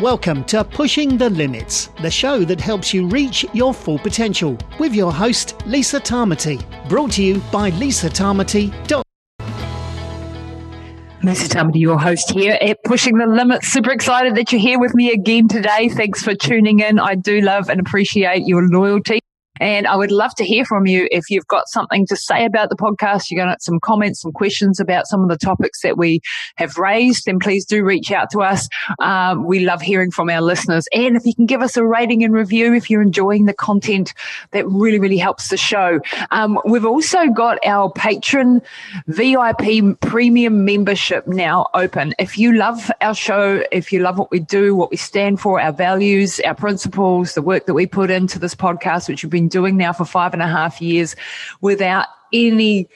Welcome to Pushing the Limits, the show that helps you reach your full potential, with your host, Lisa Tamati. Brought to you by lisatamati.com. Lisa Tamati, your host here at Pushing the Limits. Super excited that you're here with me again today. Thanks for tuning in. I do love and appreciate your loyalty. And I would love to hear from you if you've got something to say about the podcast, you've got some comments, some questions about some of the topics that we have raised, then please do reach out to us. Um, we love hearing from our listeners. And if you can give us a rating and review if you're enjoying the content, that really, really helps the show. Um, we've also got our patron VIP premium membership now open. If you love our show, if you love what we do, what we stand for, our values, our principles, the work that we put into this podcast, which you've been doing now for five and a half years without any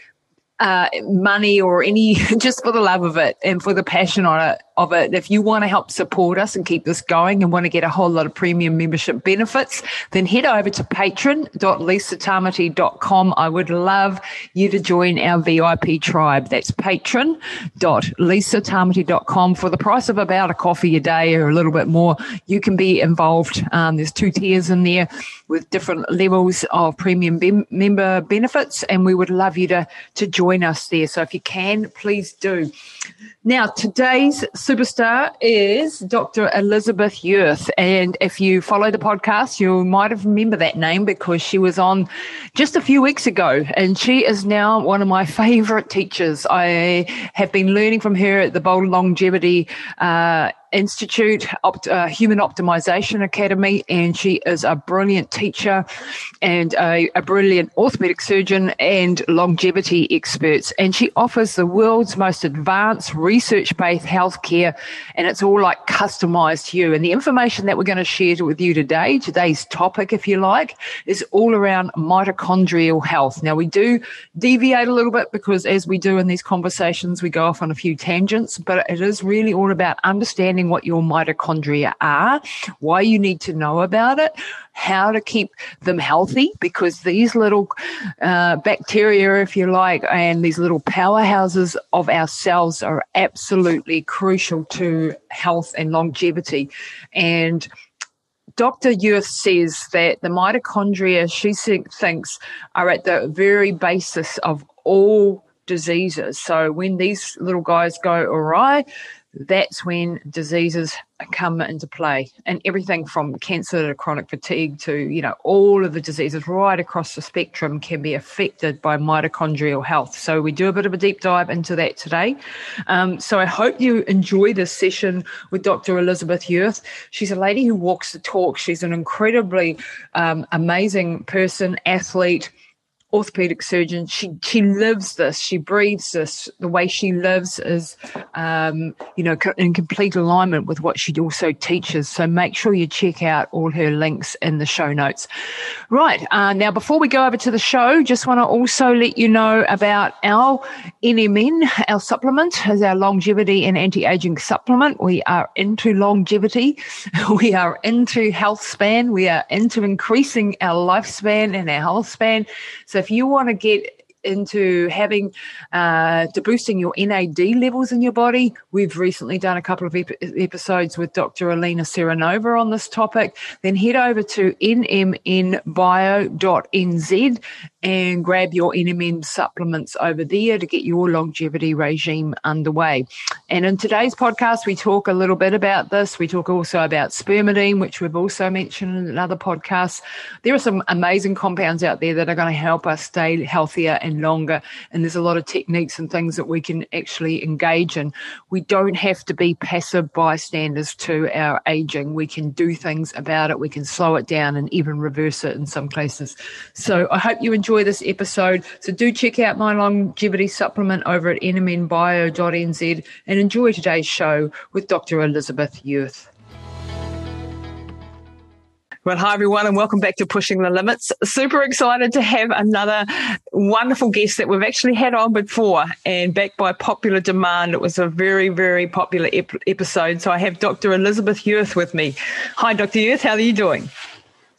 uh, money or any, just for the love of it and for the passion on it, of it. If you want to help support us and keep this going and want to get a whole lot of premium membership benefits, then head over to patron.lisatamati.com. I would love you to join our VIP tribe. That's patron.lisatamati.com for the price of about a coffee a day or a little bit more. You can be involved. Um, there's two tiers in there with different levels of premium be- member benefits, and we would love you to to join us there. So if you can, please do. Now, today's superstar is Dr. Elizabeth Yurth. And if you follow the podcast, you might have remember that name because she was on just a few weeks ago. And she is now one of my favorite teachers. I have been learning from her at the Bold Longevity uh, Institute, Opt- uh, Human Optimization Academy, and she is a brilliant teacher and a, a brilliant orthopedic surgeon and longevity experts. And she offers the world's most advanced research based healthcare, and it's all like customized to you. And the information that we're going to share with you today, today's topic, if you like, is all around mitochondrial health. Now, we do deviate a little bit because, as we do in these conversations, we go off on a few tangents, but it is really all about understanding what your mitochondria are, why you need to know about it, how to keep them healthy, because these little uh, bacteria, if you like, and these little powerhouses of our cells are absolutely crucial to health and longevity. And Dr. Yurth says that the mitochondria, she thinks, are at the very basis of all diseases. So when these little guys go awry, that's when diseases come into play. And everything from cancer to chronic fatigue to you know all of the diseases right across the spectrum can be affected by mitochondrial health. So we do a bit of a deep dive into that today. Um, so i hope you enjoy this session with dr elizabeth Yurth. she's a lady who walks the talk. She's an incredibly um, amazing person athlete orthopedic surgeon. She she lives this. She breathes this. The way she lives is, um, you know, in complete alignment with what she also teaches. So make sure you check out all her links in the show notes. Right uh, now, before we go over to the show, just want to also let you know about our NMN, our supplement, as our longevity and anti-aging supplement. We are into longevity. We are into health span. We are into increasing our lifespan and our health span. So if you want to get into having uh, to boosting your NAD levels in your body. We've recently done a couple of ep- episodes with Dr. Elena Seranova on this topic. Then head over to nmnbio.nz and grab your NMN supplements over there to get your longevity regime underway. And in today's podcast, we talk a little bit about this. We talk also about spermidine, which we've also mentioned in another podcast. There are some amazing compounds out there that are going to help us stay healthier and longer. And there's a lot of techniques and things that we can actually engage in. We don't have to be passive bystanders to our aging. We can do things about it. We can slow it down and even reverse it in some cases. So I hope you enjoy this episode. So do check out my longevity supplement over at nmnbio.nz and enjoy today's show with Dr. Elizabeth Yurth. Well, hi everyone, and welcome back to Pushing the Limits. Super excited to have another wonderful guest that we've actually had on before and backed by popular demand. It was a very, very popular ep- episode. So I have Dr. Elizabeth Yurth with me. Hi, Dr. Yurth, how are you doing?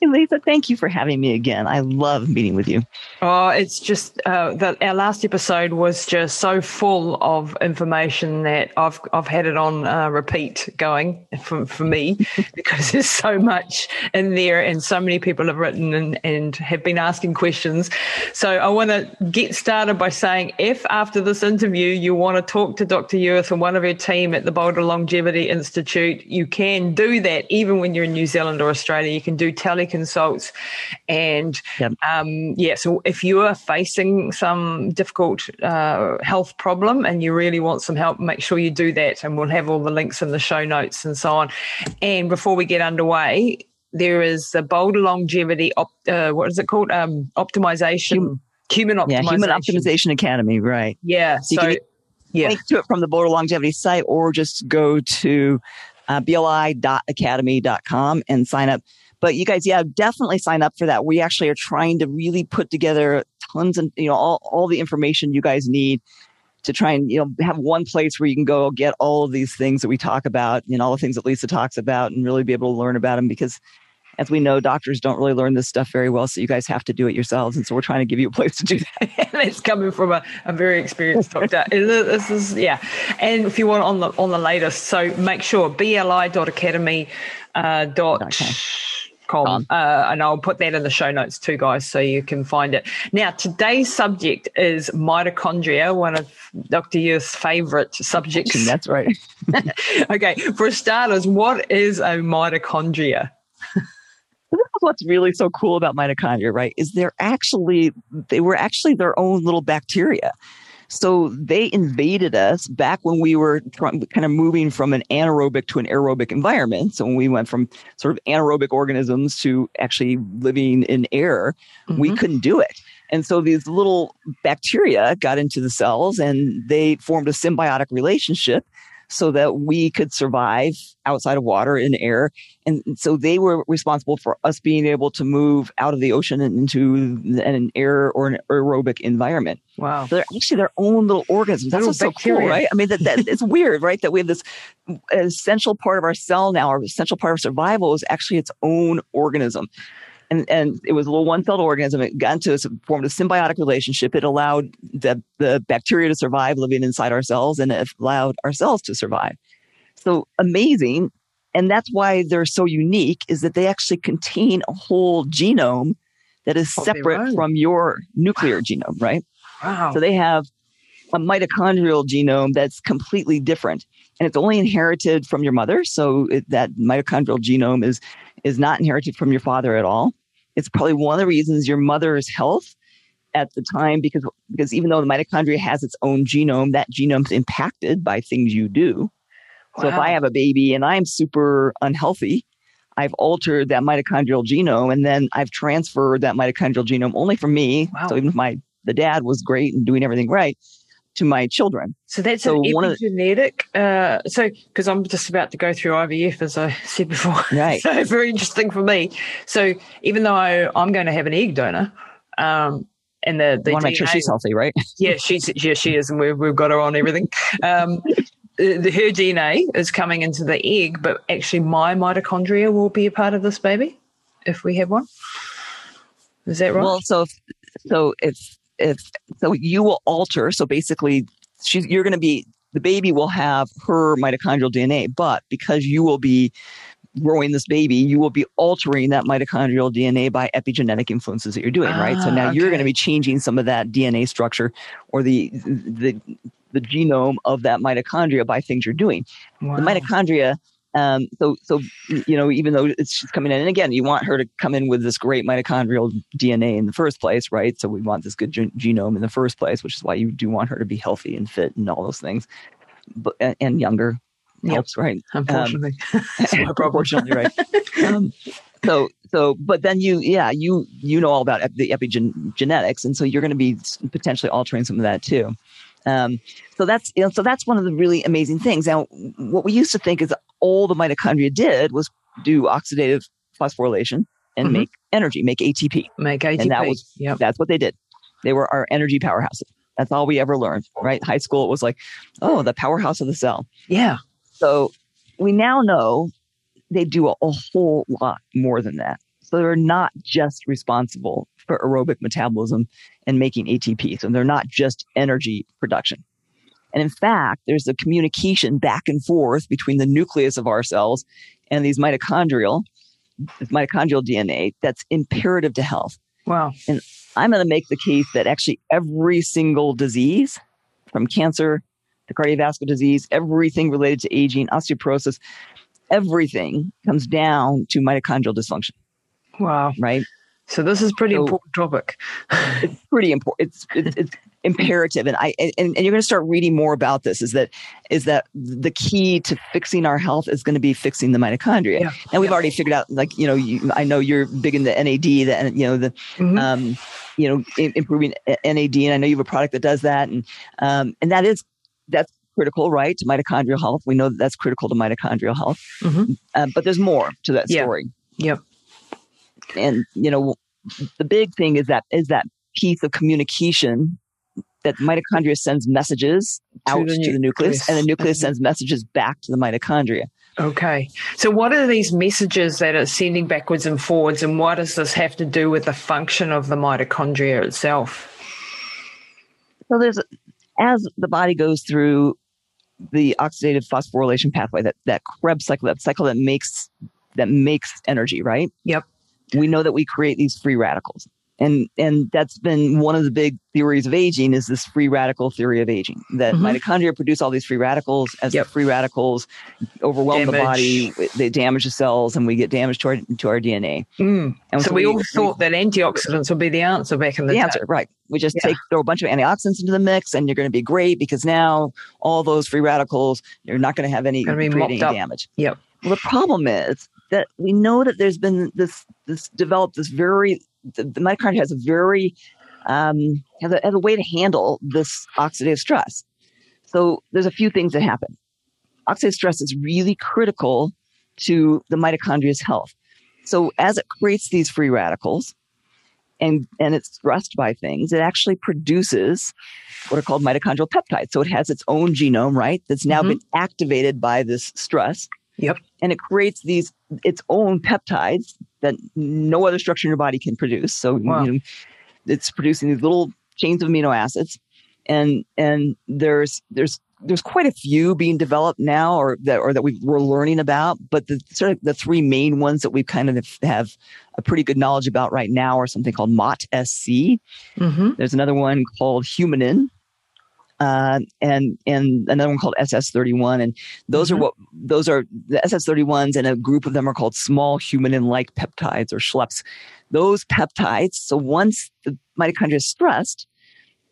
Lisa, thank you for having me again. I love meeting with you. Oh, it's just uh, that our last episode was just so full of information that I've I've had it on uh, repeat going for, for me because there's so much in there and so many people have written and, and have been asking questions. So I want to get started by saying if after this interview you want to talk to Dr. Yurth and one of her team at the Boulder Longevity Institute, you can do that even when you're in New Zealand or Australia. You can do teleconsults and yep. um, yeah, so if you are facing some difficult uh, health problem and you really want some help, make sure you do that. And we'll have all the links in the show notes and so on. And before we get underway, there is the Boulder Longevity, op, uh, what is it called? Um, optimization. Hum- human optimization. Yeah, Human Optimization Academy, right. Yeah. So, so yeah. link to it from the Boulder Longevity site or just go to uh, bli.academy.com and sign up. But you guys, yeah, definitely sign up for that. We actually are trying to really put together tons and, you know, all, all the information you guys need to try and, you know, have one place where you can go get all of these things that we talk about and all the things that Lisa talks about and really be able to learn about them because as we know, doctors don't really learn this stuff very well. So you guys have to do it yourselves. And so we're trying to give you a place to do that. and it's coming from a, a very experienced doctor. this is, yeah. And if you want on the, on the latest, so make sure bli.academy, uh, dot, okay. Com. Uh, and I'll put that in the show notes too, guys, so you can find it. Now, today's subject is mitochondria, one of Dr. Yurth's favorite subjects. That's right. okay, for starters, what is a mitochondria? This is what's really so cool about mitochondria, right? Is they're actually, they were actually their own little bacteria. So they invaded us back when we were kind of moving from an anaerobic to an aerobic environment. So when we went from sort of anaerobic organisms to actually living in air, mm-hmm. we couldn't do it. And so these little bacteria got into the cells and they formed a symbiotic relationship so that we could survive outside of water and air. And so they were responsible for us being able to move out of the ocean and into an air or an aerobic environment. Wow. So they're actually their own little organisms. That's so cool, right? I mean, that, that it's weird, right? That we have this essential part of our cell now, our essential part of survival is actually its own organism and, and it was a little one-celled organism. It got into a, formed a symbiotic relationship. It allowed the, the bacteria to survive living inside our cells and it allowed our cells to survive. So amazing. And that's why they're so unique is that they actually contain a whole genome that is oh, separate from your nuclear genome, right? Wow. So they have a mitochondrial genome that's completely different and it's only inherited from your mother. So it, that mitochondrial genome is, is not inherited from your father at all. It's probably one of the reasons your mother's health at the time, because, because even though the mitochondria has its own genome, that genome's impacted by things you do. Wow. So if I have a baby and I'm super unhealthy, I've altered that mitochondrial genome and then I've transferred that mitochondrial genome only for me. Wow. So even if my the dad was great and doing everything right, to my children. So that's so an epigenetic. The, uh, so because I'm just about to go through IVF, as I said before. Right. so very interesting for me. So even though I'm going to have an egg donor, um, and the, the want to make sure she's healthy, right? yeah, she's yeah she is, and we've we've got her on everything. Um, the, her DNA is coming into the egg, but actually my mitochondria will be a part of this baby if we have one. Is that right? Well, so if, so if if so you will alter so basically she's you're going to be the baby will have her mitochondrial dna but because you will be growing this baby you will be altering that mitochondrial dna by epigenetic influences that you're doing ah, right so now ah, okay. you're going to be changing some of that dna structure or the the the genome of that mitochondria by things you're doing wow. the mitochondria um, so, so you know, even though it's she's coming in, and again, you want her to come in with this great mitochondrial DNA in the first place, right? So we want this good gen- genome in the first place, which is why you do want her to be healthy and fit and all those things, but and younger yep. helps, right? Unfortunately, um, unfortunately, right? Um, so, so, but then you, yeah, you you know all about the epigenetics, and so you're going to be potentially altering some of that too. Um, so that's you know, so that's one of the really amazing things. Now, what we used to think is all the mitochondria did was do oxidative phosphorylation and mm-hmm. make energy, make ATP. Make ATP. And that was yep. that's what they did. They were our energy powerhouses. That's all we ever learned, right? High school, it was like, oh, the powerhouse of the cell. Yeah. So we now know they do a, a whole lot more than that. So they're not just responsible for aerobic metabolism and making ATP. So they're not just energy production. And in fact, there's a communication back and forth between the nucleus of our cells and these mitochondrial, mitochondrial DNA that's imperative to health. Wow. And I'm going to make the case that actually every single disease, from cancer to cardiovascular disease, everything related to aging, osteoporosis, everything comes down to mitochondrial dysfunction. Wow. Right. So this is pretty So- important topic. It's pretty important. It's, it's, it's imperative. And I, and, and you're going to start reading more about this is that, is that the key to fixing our health is going to be fixing the mitochondria. Yeah. And we've Yeah. already figured out, like, you know, you, I know you're big in the NAD, the, you know, the, Mhm. um, you know, improving NAD. And I know you have a product that does that. And, um, and that is, that's critical, right? To mitochondrial health. We know that that's critical to mitochondrial health. Mhm. Um, but there's more to that Yeah. story. Yep. And, you know, the big thing is that, is that piece of communication that mitochondria sends messages To out the to the nucleus and the nucleus Mhm. sends messages back to the mitochondria. Okay. So what are these messages that are sending backwards and forwards and what does this have to do with the function of the mitochondria itself? So there's, as the body goes through the oxidative phosphorylation pathway, that, that Krebs cycle, that cycle that makes, that makes energy, right? Yep. We know that we create these free radicals. And, and that's been one of the big theories of aging is this free radical theory of aging that Mhm. mitochondria produce all these free radicals as Yep. the free radicals overwhelm the body, they damage the cells and we get damage to our, to our DNA. Mm. And So we all thought that antioxidants would be the answer back in the, the day. answer, right? We just Yeah. take throw a bunch of antioxidants into the mix, and you're going to be great because now all those free radicals, you're not going to have any Gonna be create any mopped damage. Yep. Well, the problem is that we know that there's been this this developed this very the, the mitochondria has a very um, has a, has a way to handle this oxidative stress. So there's a few things that happen. Oxidative stress is really critical to the mitochondria's health. So as it creates these free radicals and, and it's stressed by things, it actually produces what are called mitochondrial peptides. So it has its own genome, right? That's now Mhm. been activated by this stress. Yep. And it creates these its own peptides that no other structure in your body can produce. So Wow. you know, it's producing these little chains of amino acids. And and there's there's there's quite a few being developed now or that or that we we're learning about, but the sort of the three main ones that we kind of have a pretty good knowledge about right now are something called MOTS-c. Mm-hmm. There's another one called Humanin. Uh, and and another one called SS31, and those Mhm. are what those are the SS31s, and a group of them are called small humanin-like peptides or SHLPs. Those peptides. So once the mitochondria is stressed,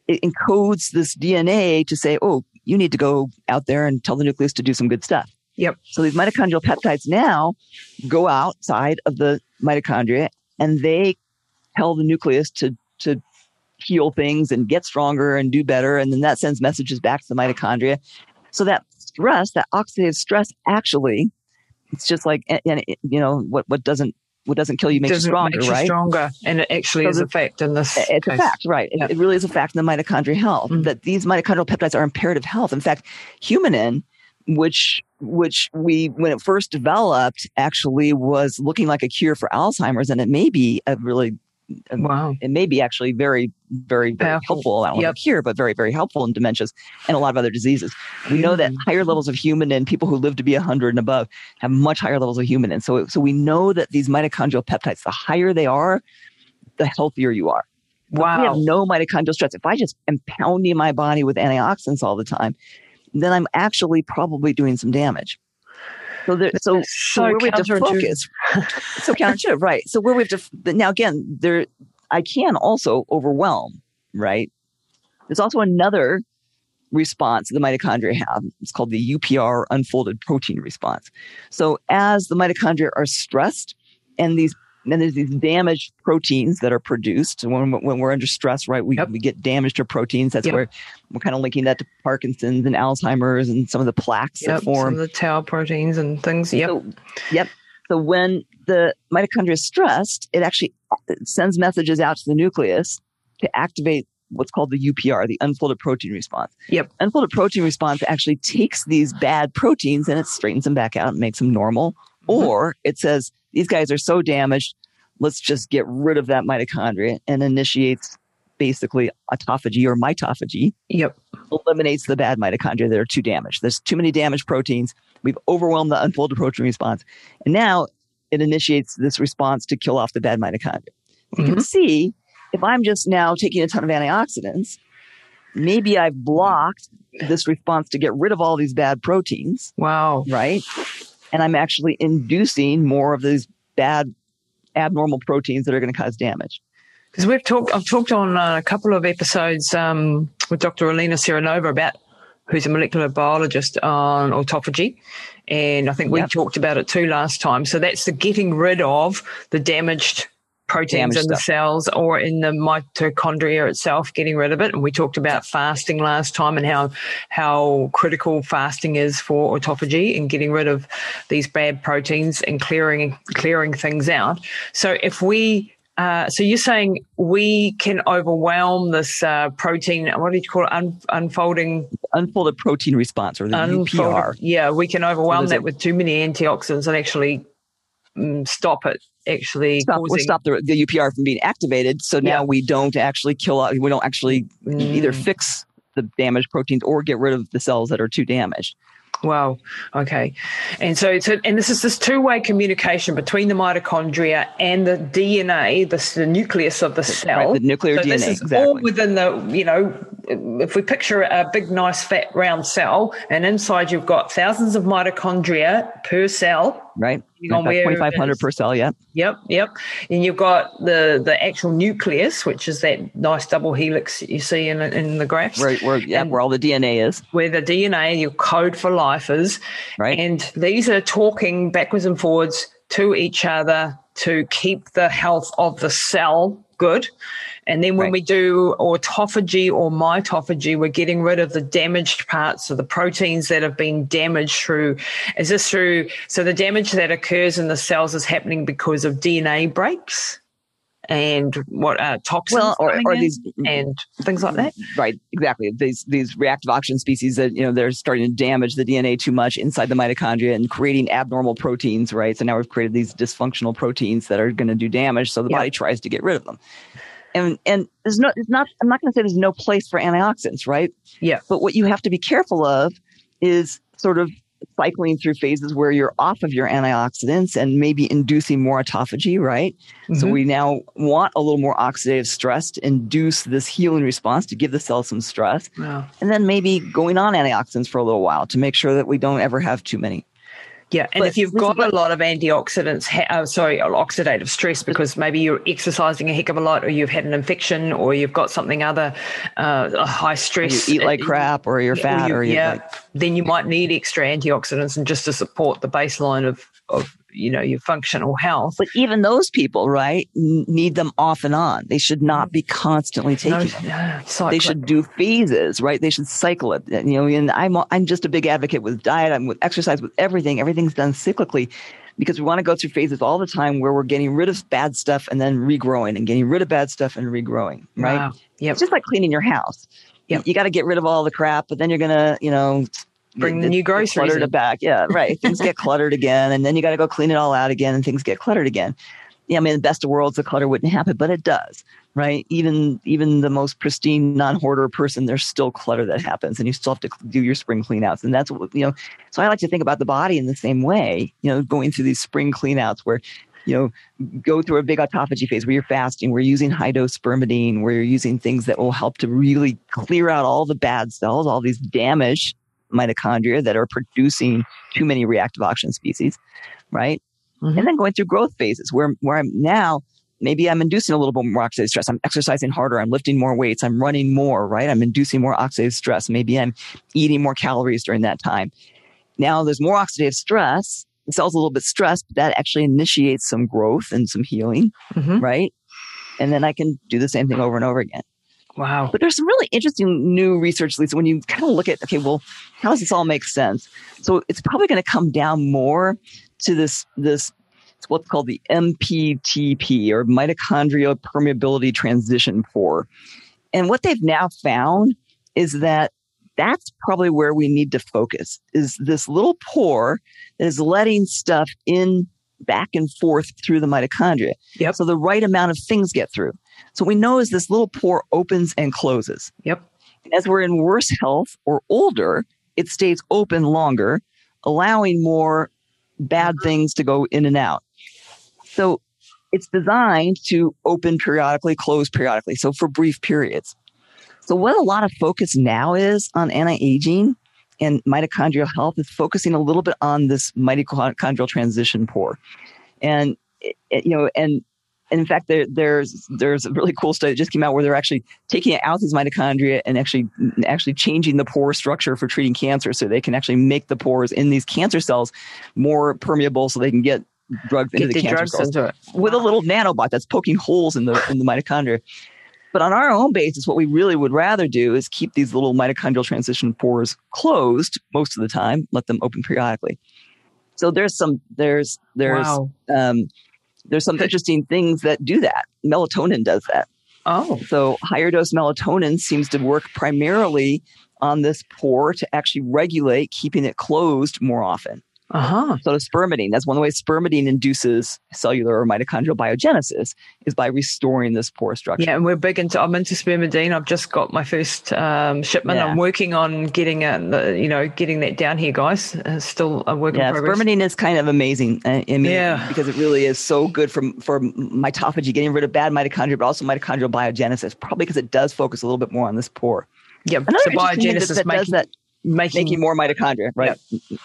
it encodes this DNA to say, "Oh, you need to go out there and tell the nucleus to do some good stuff." Yep. So these mitochondrial peptides now go outside of the mitochondria, and they tell the nucleus to to heal things and get stronger and do better. And then that sends messages back to the mitochondria. So that stress, that oxidative stress, actually, it's just like, and, it, you know, what, what doesn't, what doesn't kill you makes you Doesn't stronger, make you right? stronger, and it actually So is a fact in this. It's a fact, right? It- Yeah. It, really is a fact in the mitochondrial health Mm. that these mitochondrial peptides are imperative health. In fact, humanin, which which we when it first developed actually was looking like a cure for Alzheimer's, and it may be a really Wow. it may be actually very, very, very helpful. I don't Yep. here, but very, very helpful in dementias and a lot of other diseases. We know that Mm. higher levels of human and people who live to be 100 and above have much higher levels of human. And so, so we know that these mitochondrial peptides, the higher they are, the healthier you are. Wow. We have no mitochondrial stress. If I just am pounding my body with antioxidants all the time, then I'm actually probably doing some damage. So, there, so, so, where we have to focus, so counterintuitive, right? So where we have to now again, there, I can also overwhelm, right? There's also another response the mitochondria have. It's called the UPR unfolded protein response. So as the mitochondria are stressed and these and there's these damaged proteins that are produced when, when we're under stress, right? We, Yep. we get damaged to proteins. That's Yep. where we're kind of linking that to Parkinson's and Alzheimer's and some of the plaques Yep. that form. Some of the tau proteins and things. Yep. So, yep. So when the mitochondria is stressed, it actually sends messages out to the nucleus to activate what's called the UPR, the unfolded protein response. Yep. Unfolded protein response actually takes these bad proteins and it straightens them back out and makes them normal. Mhm. Or it says, these guys are so damaged, let's just get rid of that mitochondria and initiates basically autophagy or mitophagy. Yep. Eliminates the bad mitochondria that are too damaged. There's too many damaged proteins. We've overwhelmed the unfolded protein response. And now it initiates this response to kill off the bad mitochondria. You Mhm. can see if I'm just now taking a ton of antioxidants, maybe I've blocked this response to get rid of all these bad proteins, Wow. right? And I'm actually inducing more of these bad, abnormal proteins that are going to cause damage. Because we've talked, I've talked on uh, a couple of episodes um, with Dr. Elena Seranova about who's a molecular biologist on autophagy. And I think we Yep. talked about it too last time. So that's the getting rid of the damaged proteins in the stuff. cells or in the mitochondria itself, getting rid of it. And we talked about fasting last time and how how critical fasting is for autophagy and getting rid of these bad proteins and clearing clearing things out. So if we uh, so you're saying we can overwhelm this uh, protein? What do you call it? Un- unfolding, Unfolded protein response or the unfolded. UPR. Yeah, we can overwhelm there's that a- with too many antioxidants and actually mm, stop it. Actually, Stop, causing stop the, the UPR from being activated. So now Yeah. we don't actually kill, out- we don't actually either Mm. fix the damaged proteins or get rid of the cells that are too damaged. Wow. Okay. And so, so and this is this two-way communication between the mitochondria and the DNA, the, the nucleus of the cell. Right, the nuclear so DNA. This is exactly. all within the, you know, if we picture a big, nice, fat, round cell, and inside you've got thousands of mitochondria per cell. Right? where it 2500 per cell, yeah. Yep, yep. And you've got the the actual nucleus, which is that nice double helix you see in in the graphs, right? where, yeah, And- where all the DNA is, where the DNA, your code for life is, right? and these are talking backwards and forwards to each other to keep the health of the cell good. And then when Right. we do autophagy or mitophagy, we're getting rid of the damaged parts of the proteins that have been damaged through. Is this through? So the damage that occurs in the cells is happening because of DNA breaks and what uh, toxins well, or, or these, and things like that. right, exactly. These, these reactive oxygen species that, you know, they're starting to damage the DNA too much inside the mitochondria and creating abnormal proteins, right? So now we've created these dysfunctional proteins that are going to do damage. So the Yeah. body tries to get rid of them. And, and there's no, it's not, I'm not going to say there's no place for antioxidants, right? Yeah. But what you have to be careful of is sort of cycling through phases where you're off of your antioxidants and maybe inducing more autophagy, right? So Mhm. we now want a little more oxidative stress to induce this healing response to give the cell some stress. Wow. And then maybe going on antioxidants for a little while to make sure that we don't ever have too many. Yeah, and But if you've got a lot of antioxidants, ha- uh, sorry, oxidative stress, because maybe you're exercising a heck of a lot, or you've had an infection, or you've got something other, uh, a high stress. You eat like uh, crap or you're yeah, fat you- or you're yeah, like, then you might need extra antioxidants, and just to support the baseline of of you know your functional health. but even those people, right, need them off and on. They should not be constantly taking No, them. no, they should do phases, right? They should cycle it. You know, and I'm I'm just a big advocate with diet, I'm with exercise, with everything. Everything's done cyclically because we want to go through phases all the time where we're getting rid of bad stuff and then regrowing and getting rid of bad stuff and regrowing, right? Wow. Yep. It's just like cleaning your house. Yep. You, got to get rid of all the crap, but then you're gonna, you know, Bring the new groceries cluttered in. back. Yeah, right. things get cluttered again, and then you got to go clean it all out again, and things get cluttered again. Yeah, I mean, the best of worlds, the clutter wouldn't happen, but it does, right? Even even the most pristine non-hoarder person, there's still clutter that happens, and you still have to do your spring cleanouts, and that's what you know. So I like to think about the body in the same way, you know, going through these spring cleanouts where you know, go through a big autophagy phase where you're fasting, where you're using high dose spermidine, where you're using things that will help to really clear out all the bad cells, all these damaged mitochondria that are producing too many reactive oxygen species, right? Mhm. And then going through growth phases where, where I'm now, maybe I'm inducing a little bit more oxidative stress. I'm exercising harder. I'm lifting more weights. I'm running more, right? I'm inducing more oxidative stress. Maybe I'm eating more calories during that time. Now there's more oxidative stress. The cell's a little bit stressed, but that actually initiates some growth and some healing, Mhm. right? And then I can do the same thing over and over again. Wow. But there's some really interesting new research, Lisa, when you kind of look at, okay, well, how does this all make sense? So it's probably going to come down more to this, this, it's what's called the MPTP or mitochondrial permeability transition pore. And what they've now found is that that's probably where we need to focus is this little pore that is letting stuff in back and forth through the mitochondria. Yep. So the right amount of things get through. So what we know as this little pore opens and closes. Yep. As we're in worse health or older, it stays open longer, allowing more bad mm-hmm. things to go in and out. So it's designed to open periodically, close periodically. So for brief periods. So what a lot of focus now is on anti-aging and mitochondrial health is focusing a little bit on this mitochondrial transition pore. And eh, eh, you know, and and in fact, there, there's there's a really cool study that just came out where they're actually taking out these mitochondria and actually actually changing the pore structure for treating cancer, so they can actually make the pores in these cancer cells more permeable, so they can get drugs Get into the the cancer cells into it. with a little nanobot that's poking holes in the in the mitochondria. But on our own basis, what we really would rather do is keep these little mitochondrial transition pores closed most of the time, let them open periodically. So there's some there's there's Wow. um, there's some interesting things that do that. Melatonin does that. Oh. So higher dose melatonin seems to work primarily on this pore to actually regulate keeping it closed more often. Uh huh. So spermidine. That's one of the ways spermidine induces cellular or mitochondrial biogenesis is by restoring this pore structure. Yeah, and we're big into. I'm into spermidine. I've just got my first um, shipment. Yeah. I'm working on getting it, you know, getting that down here, guys. Uh, still a work Yeah, in progress. spermidine is kind of amazing. uh, I mean, Yeah. because it really is so good for for mitophagy, getting rid of bad mitochondria, but also mitochondrial biogenesis. Probably because it does focus a little bit more on this pore. Yeah, Another so biogenesis that, that making, does that making, making more mitochondria, right?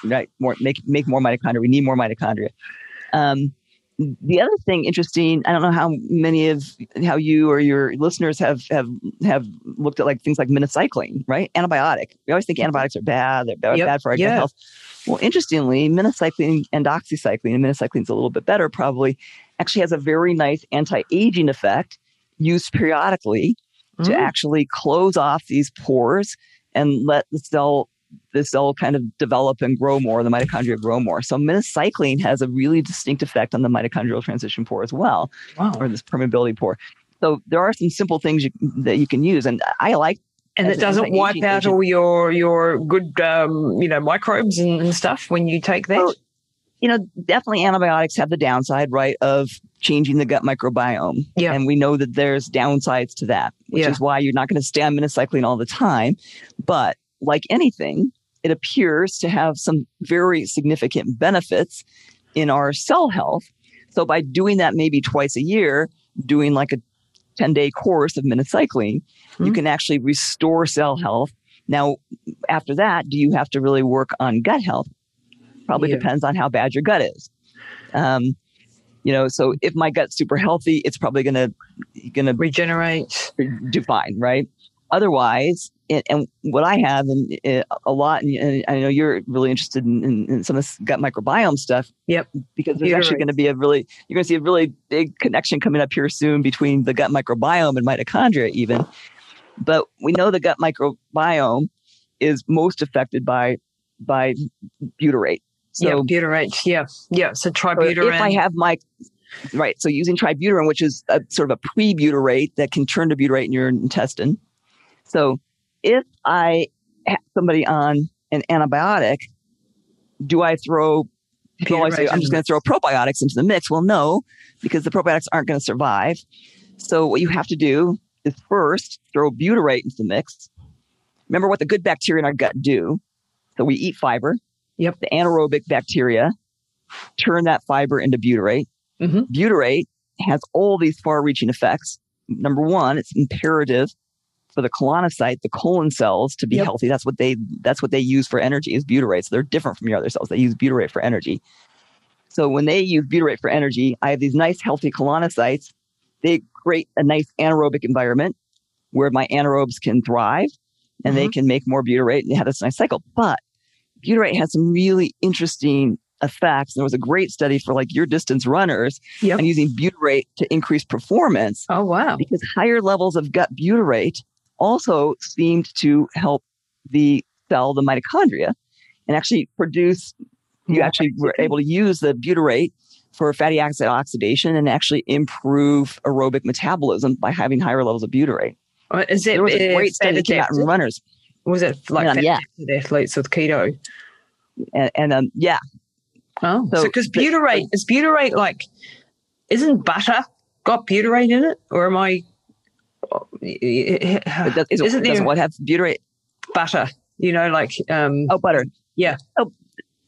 Right, more make make more mitochondria. We need more mitochondria. Um, the other thing interesting, I don't know how many of how you or your listeners have have have looked at like things like minocycline, right? Antibiotic. We always think antibiotics are bad; they're bad, Yep. bad for our Yeah. health. Well, interestingly, minocycline and doxycycline, and minocycline's a little bit better, probably actually has a very nice anti-aging effect used periodically to Mm. actually close off these pores and let the cell the cell kind of develop and grow more, the mitochondria grow more. So minocycline has a really distinct effect on the mitochondrial transition pore as well, wow. or this permeability pore. So there are some simple things you, that you can use, and I like. and it doesn't wipe anti-aging out agent. all your your good um, you know microbes and, and stuff when you take that. Well, You know, definitely antibiotics have the downside, right, of changing the gut microbiome. Yeah. And we know that there's downsides to that, which Yeah. is why you're not going to stay on minocycline all the time. But like anything, it appears to have some very significant benefits in our cell health. So by doing that maybe twice a year, doing like a 10 day course of minocycline, you Mhm. can actually restore cell health. Now, after that, do you have to really work on gut health? Probably Yeah. depends on how bad your gut is. Um, you know, so if my gut's super healthy, it's probably gonna gonna Regenerate. do fine, right? Otherwise, and, and what I have and a lot, and, and I know you're really interested in, in, in some of this gut microbiome stuff. Yep. Because there's actually going to be a really, you're going to see a really big connection coming up here soon between the gut microbiome and mitochondria, even. But we know the gut microbiome is most affected by by butyrate. So yeah, butyrate. Yeah, yeah. So tributyrate. if I have my right, so using tributyrate, which is a sort of a pre-butyrate that can turn to butyrate in your intestine. So if I have somebody on an antibiotic, do I throw? People always say, I'm just going to throw probiotics into the mix. Well, no, because the probiotics aren't going to survive. So what you have to do is first throw butyrate into the mix. Remember what the good bacteria in our gut do. So we eat fiber. Yep. The anaerobic bacteria turn that fiber into butyrate. Mhm. Butyrate has all these far-reaching effects. Number one, it's imperative for the colonocyte, the colon cells, to be Yep. healthy. That's what they that's what they use for energy is butyrate. So they're different from your other cells. They use butyrate for energy. So when they use butyrate for energy, I have these nice healthy colonocytes. They create a nice anaerobic environment where my anaerobes can thrive and they can make more butyrate and they have this nice cycle. But butyrate has some really interesting effects. There was a great study for like your distance runners Yep. and using butyrate to increase performance Oh wow. because higher levels of gut butyrate also seemed to help the cell, the mitochondria, and actually produce, you More actually were able to use the butyrate for fatty acid oxidation and actually improve aerobic metabolism by having higher levels of butyrate. Is that There was a great study that came out in runners. Was it like fat yeah. adapted athletes with keto? And, and um, yeah, Oh, so because so butyrate is butyrate like isn't butter got butyrate in it, or am I? It does, isn't, doesn't there what have butyrate? Butter, you know, like um, oh butter. Yeah. Oh,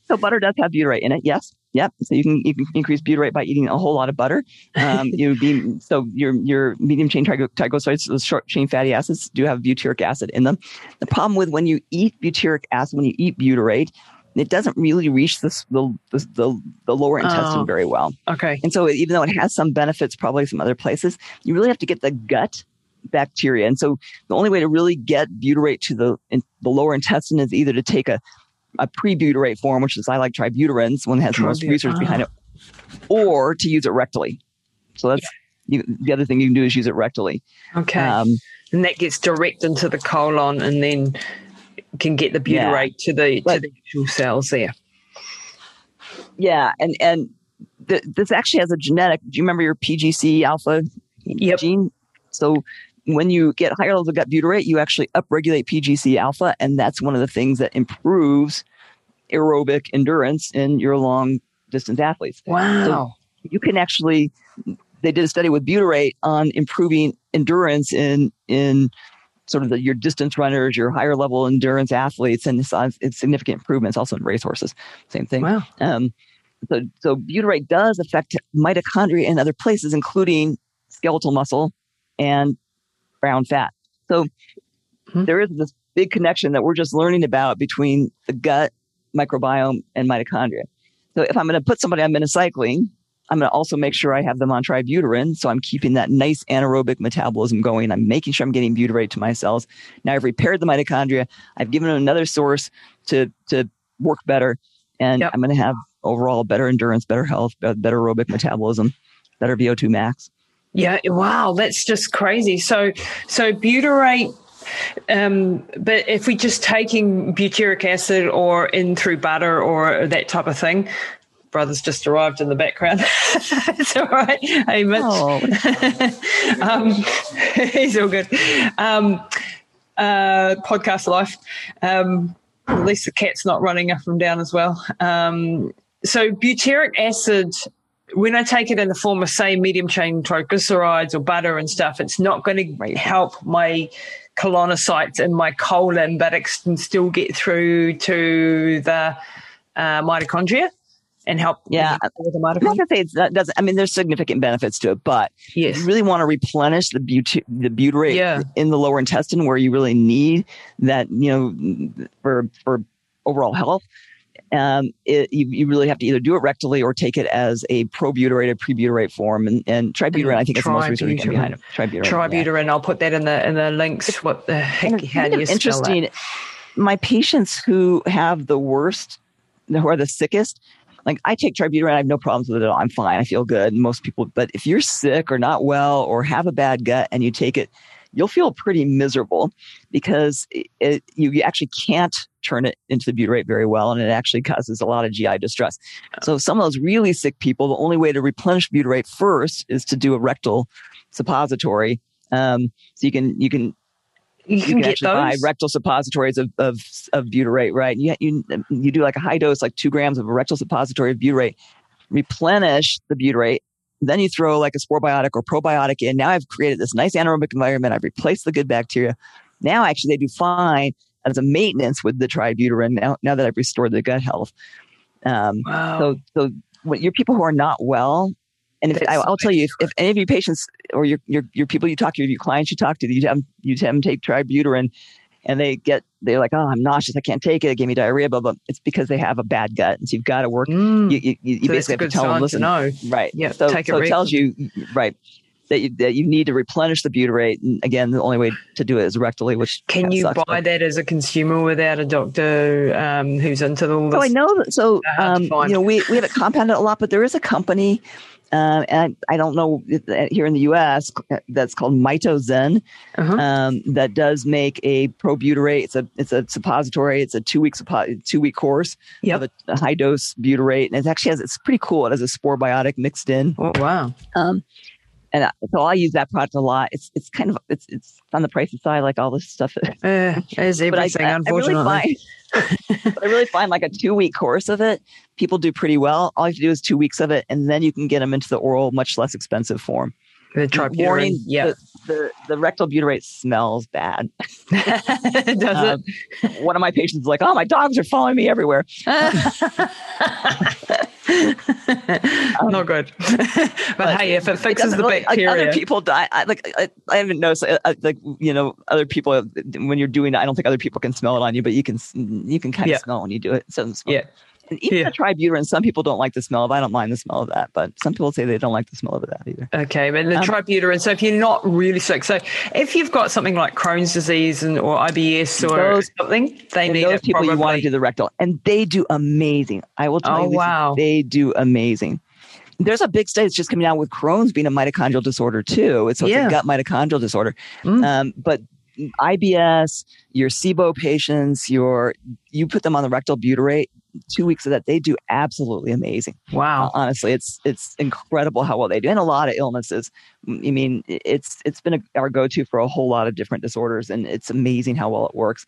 so butter does have butyrate in it. Yes. Yep. So you can you can increase butyrate by eating a whole lot of butter. Um, you be so your your medium chain triglycerides, those short chain fatty acids, do have butyric acid in them. The problem with when you eat butyric acid, when you eat butyrate, it doesn't really reach the the, the, the lower intestine oh, very well. Okay. And so even though it has some benefits, probably some other places, you really have to get the gut bacteria. And so the only way to really get butyrate to the in, the lower intestine is either to take a a pre-butyrate form, which is I like tributyrin's, one that has the most research behind it, or to use it rectally. So that's you, the other thing you can do is use it rectally. Okay. Um, and that gets direct into the colon and then can get the butyrate yeah. to the but, to the actual cells there. Yeah, and and th- this actually has a genetic. Do you remember your PGC alpha yep. gene? So when you get higher levels of gut butyrate, you actually upregulate PGC alpha, and that's one of the things that improves aerobic endurance in your long distance athletes. Wow. So you can actually they did a study with butyrate on improving endurance in in sort of the, your distance runners, your higher level endurance athletes, and it's, it's significant improvements also in racehorses. Same thing. Wow. Um, so, so butyrate does affect mitochondria in other places, including skeletal muscle and brown fat. So mm-hmm. there is this big connection that we're just learning about between the gut microbiome and mitochondria. So if I'm going to put somebody on minocycline, I'm going to also make sure I have them on tributyrin. So I'm keeping that nice anaerobic metabolism going. I'm making sure I'm getting butyrate to my cells. Now I've repaired the mitochondria. I've given them another source to, to work better. And yep. I'm going to have overall better endurance, better health, better aerobic metabolism, better VO2 max. Yeah, wow, that's just crazy. So, so butyrate. Um, but if we're just taking butyric acid or in through butter or that type of thing, brother's just arrived in the background. it's all right. Hey, Mitch. Oh. um, he's all good. Um, uh, podcast life. Um, at least the cat's not running up and down as well. Um, so butyric acid when I take it in the form of, say, medium chain triglycerides or butter and stuff, it's not going to help my colonocytes in my colon, but it can still get through to the uh, mitochondria and help yeah with the mitochondria. I'm not gonna say it doesn't. I mean, there's significant benefits to it, but yes. you really want to replenish the but- the butyrate yeah. in the lower intestine where you really need that. You know, for for overall health um, it, you, you, really have to either do it rectally or take it as a probutyrated prebutyrate form. And, and tributyrin, I think, is the most research behind it. Tributyrin. Tributyrin. Yeah. I'll put that in the in the links. What the heck? How do you interesting. Spell My patients who have the worst, who are the sickest, like I take tributyrin, I have no problems with it at all. I'm fine. I feel good. Most people, but if you're sick or not well or have a bad gut and you take it, you'll feel pretty miserable because it, it, you actually can't turn it into the butyrate very well, and it actually causes a lot of GI distress. So some of those really sick people, the only way to replenish butyrate first is to do a rectal suppository. Um, so you can you can you can, you can actually buy rectal suppositories of, of, of butyrate, right? You, you, you do like a high dose, like two grams of a rectal suppository of butyrate, replenish the butyrate, then you throw like a spore biotic or probiotic in. Now I've created this nice anaerobic environment. I've replaced the good bacteria. Now actually they do fine as a maintenance with the tributyrin now, now that I've restored the gut health. Um, wow. So, so when your people who are not well, and if, I, will tell you, if, if, any of your patients or your, your, your people you talk to, your clients you talk to, you have, you have them take tributyrin and they get, they're like, oh, I'm nauseous. I can't take it. It gave me diarrhea, blah, blah. It's because they have a bad gut. And so you've got to work. Mm. You, you, you so basically have to tell them, listen, to right. Yeah. So, take so it, it tells you, right that you, that you need to replenish the butyrate. And again, the only way to do it is rectally, which can you sucks, buy that as a consumer without a doctor um, who's into all this? So I know that. So um, you know, we we have it compounded a lot, but there is a company. Uh, and I, I, don't know here in the U.S. that's called Mitozen uh-huh. um, that does make a probutyrate. It's a it's a suppository. It's a two week suppo- two week course yep. of a, a, high dose butyrate, and it actually has it's pretty cool. It has a spore biotic mixed in. Oh wow! Um, and so I use that product a lot. It's it's kind of it's it's on the pricey side, like all this stuff. Uh, as everything, I, unfortunately. I really, find, I really find like a two week course of it, people do pretty well. All you have to do is two weeks of it, and then you can get them into the oral, much less expensive form. The Warning, yeah. The, the, the, rectal butyrate smells bad. Does um, it? One of my patients is like, oh, my dogs are following me everywhere. Um, Not good. but, but, hey, if it fixes it the bacteria, like other people die. I, like I, I haven't noticed. Uh, like you know, other people when you're doing it, I don't think other people can smell it on you, but you can you can kind of yeah. smell when you do it. So yeah. And even yeah. the tributyrin, some people don't like the smell of. I don't mind the smell of that, but some people say they don't like the smell of that either. Okay, but the um. So if you're not really sick, so if you've got something like Crohn's disease and or IBS or those, something, they need those people probably. you want to do the rectal, and they do amazing. I will tell oh, you, wow. they do amazing. There's a big study that's just coming out with Crohn's being a mitochondrial disorder too. It's, yeah. a gut mitochondrial disorder. Mm. Um, but IBS, your SIBO patients, your you put them on the rectal butyrate, two weeks of that, they do absolutely amazing. Wow. Uh, honestly, it's it's incredible how well they do, and a lot of illnesses. I mean, it's it's been a, our go-to for a whole lot of different disorders, and it's amazing how well it works.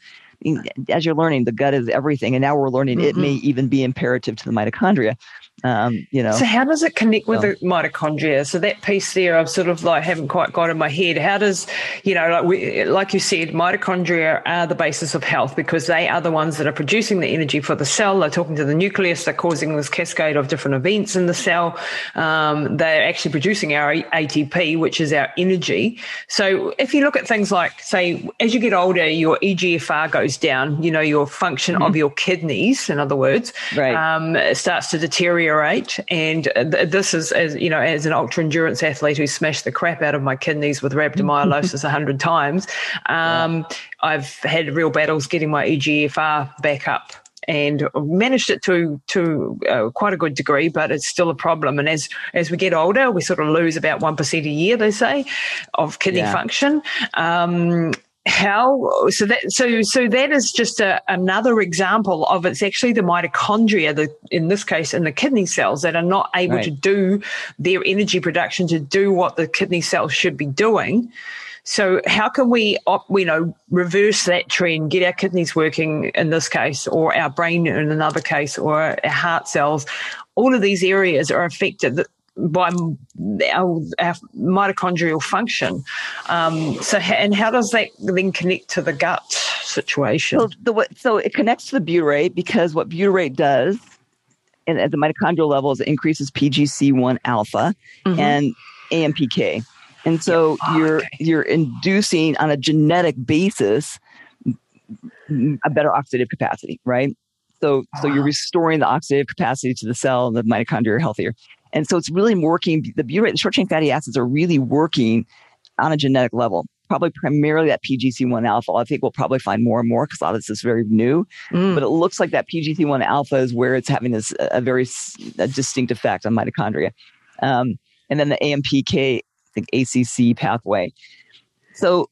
As you're learning, the gut is everything, and now we're learning mm-hmm. it may even be imperative to the mitochondria. Um, you know. So how does it connect with so. the mitochondria? So that piece there, I've sort of like haven't quite got in my head. How does you know, like we, like you said, mitochondria are the basis of health because they are the ones that are producing the energy for the cell. They're talking to the nucleus. They're causing this cascade of different events in the cell. Um, they're actually producing our ATP, which is our energy. So if you look at things like, say, as you get older, your EGFR goes down. You know, your function mm-hmm. of your kidneys, in other words, right. um, starts to deteriorate. And this is, as you know, as an ultra endurance athlete who smashed the crap out of my kidneys with rhabdomyolysis a hundred times, um. I've had real battles getting my EGFR back up and managed it to to uh, quite a good degree, but it's still a problem. And as as we get older, we sort of lose about one percent a year, they say, of kidney yeah. function. Um, how so that so so that is just a, another example of it's actually the mitochondria the in this case in the kidney cells that are not able right. to do their energy production to do what the kidney cells should be doing. So how can we you know reverse that trend get our kidneys working in this case or our brain in another case or our heart cells? All of these areas are affected by our, our mitochondrial function. Um, so, and how does that then connect to the gut situation? So, the, so it connects to the butyrate because what butyrate does and at the mitochondrial level is it increases PGC1 alpha mm-hmm. and AMPK. And so oh, you're okay. you're inducing on a genetic basis a better oxidative capacity, right? So so you're restoring the oxidative capacity to the cell and the mitochondria are healthier. And so it's really working. The butyrate, the short chain fatty acids are really working on a genetic level. Probably primarily that PGC1 alpha. I think we'll probably find more and more because a lot of this is very new. Mm. But it looks like that PGC1 alpha is where it's having this a very a distinct effect on mitochondria. Um, and then the AMPK, I think ACC pathway. So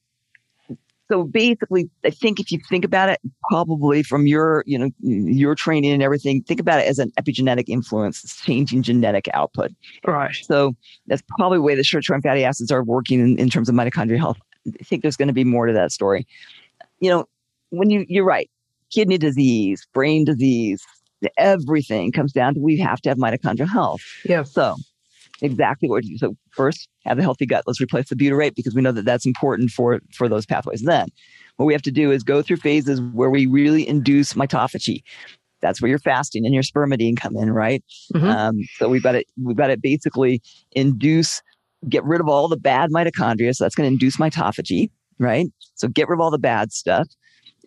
so basically, I think if you think about it, probably from your, you know, your training and everything, think about it as an epigenetic influence, it's changing genetic output. Right. So that's probably the way the short-chain fatty acids are working in, in terms of mitochondrial health. I think there's going to be more to that story. You know, when you, you're right, kidney disease, brain disease, everything comes down to we have to have mitochondrial health. Yeah. So exactly what you do. So first, have a healthy gut. Let's replace the butyrate because we know that that's important for for those pathways. Then, what we have to do is go through phases where we really induce mitophagy. That's where your fasting and your spermidine come in, right? Mm-hmm. Um, so we've got to we've got to basically induce, get rid of all the bad mitochondria. So that's going to induce mitophagy, right? So get rid of all the bad stuff,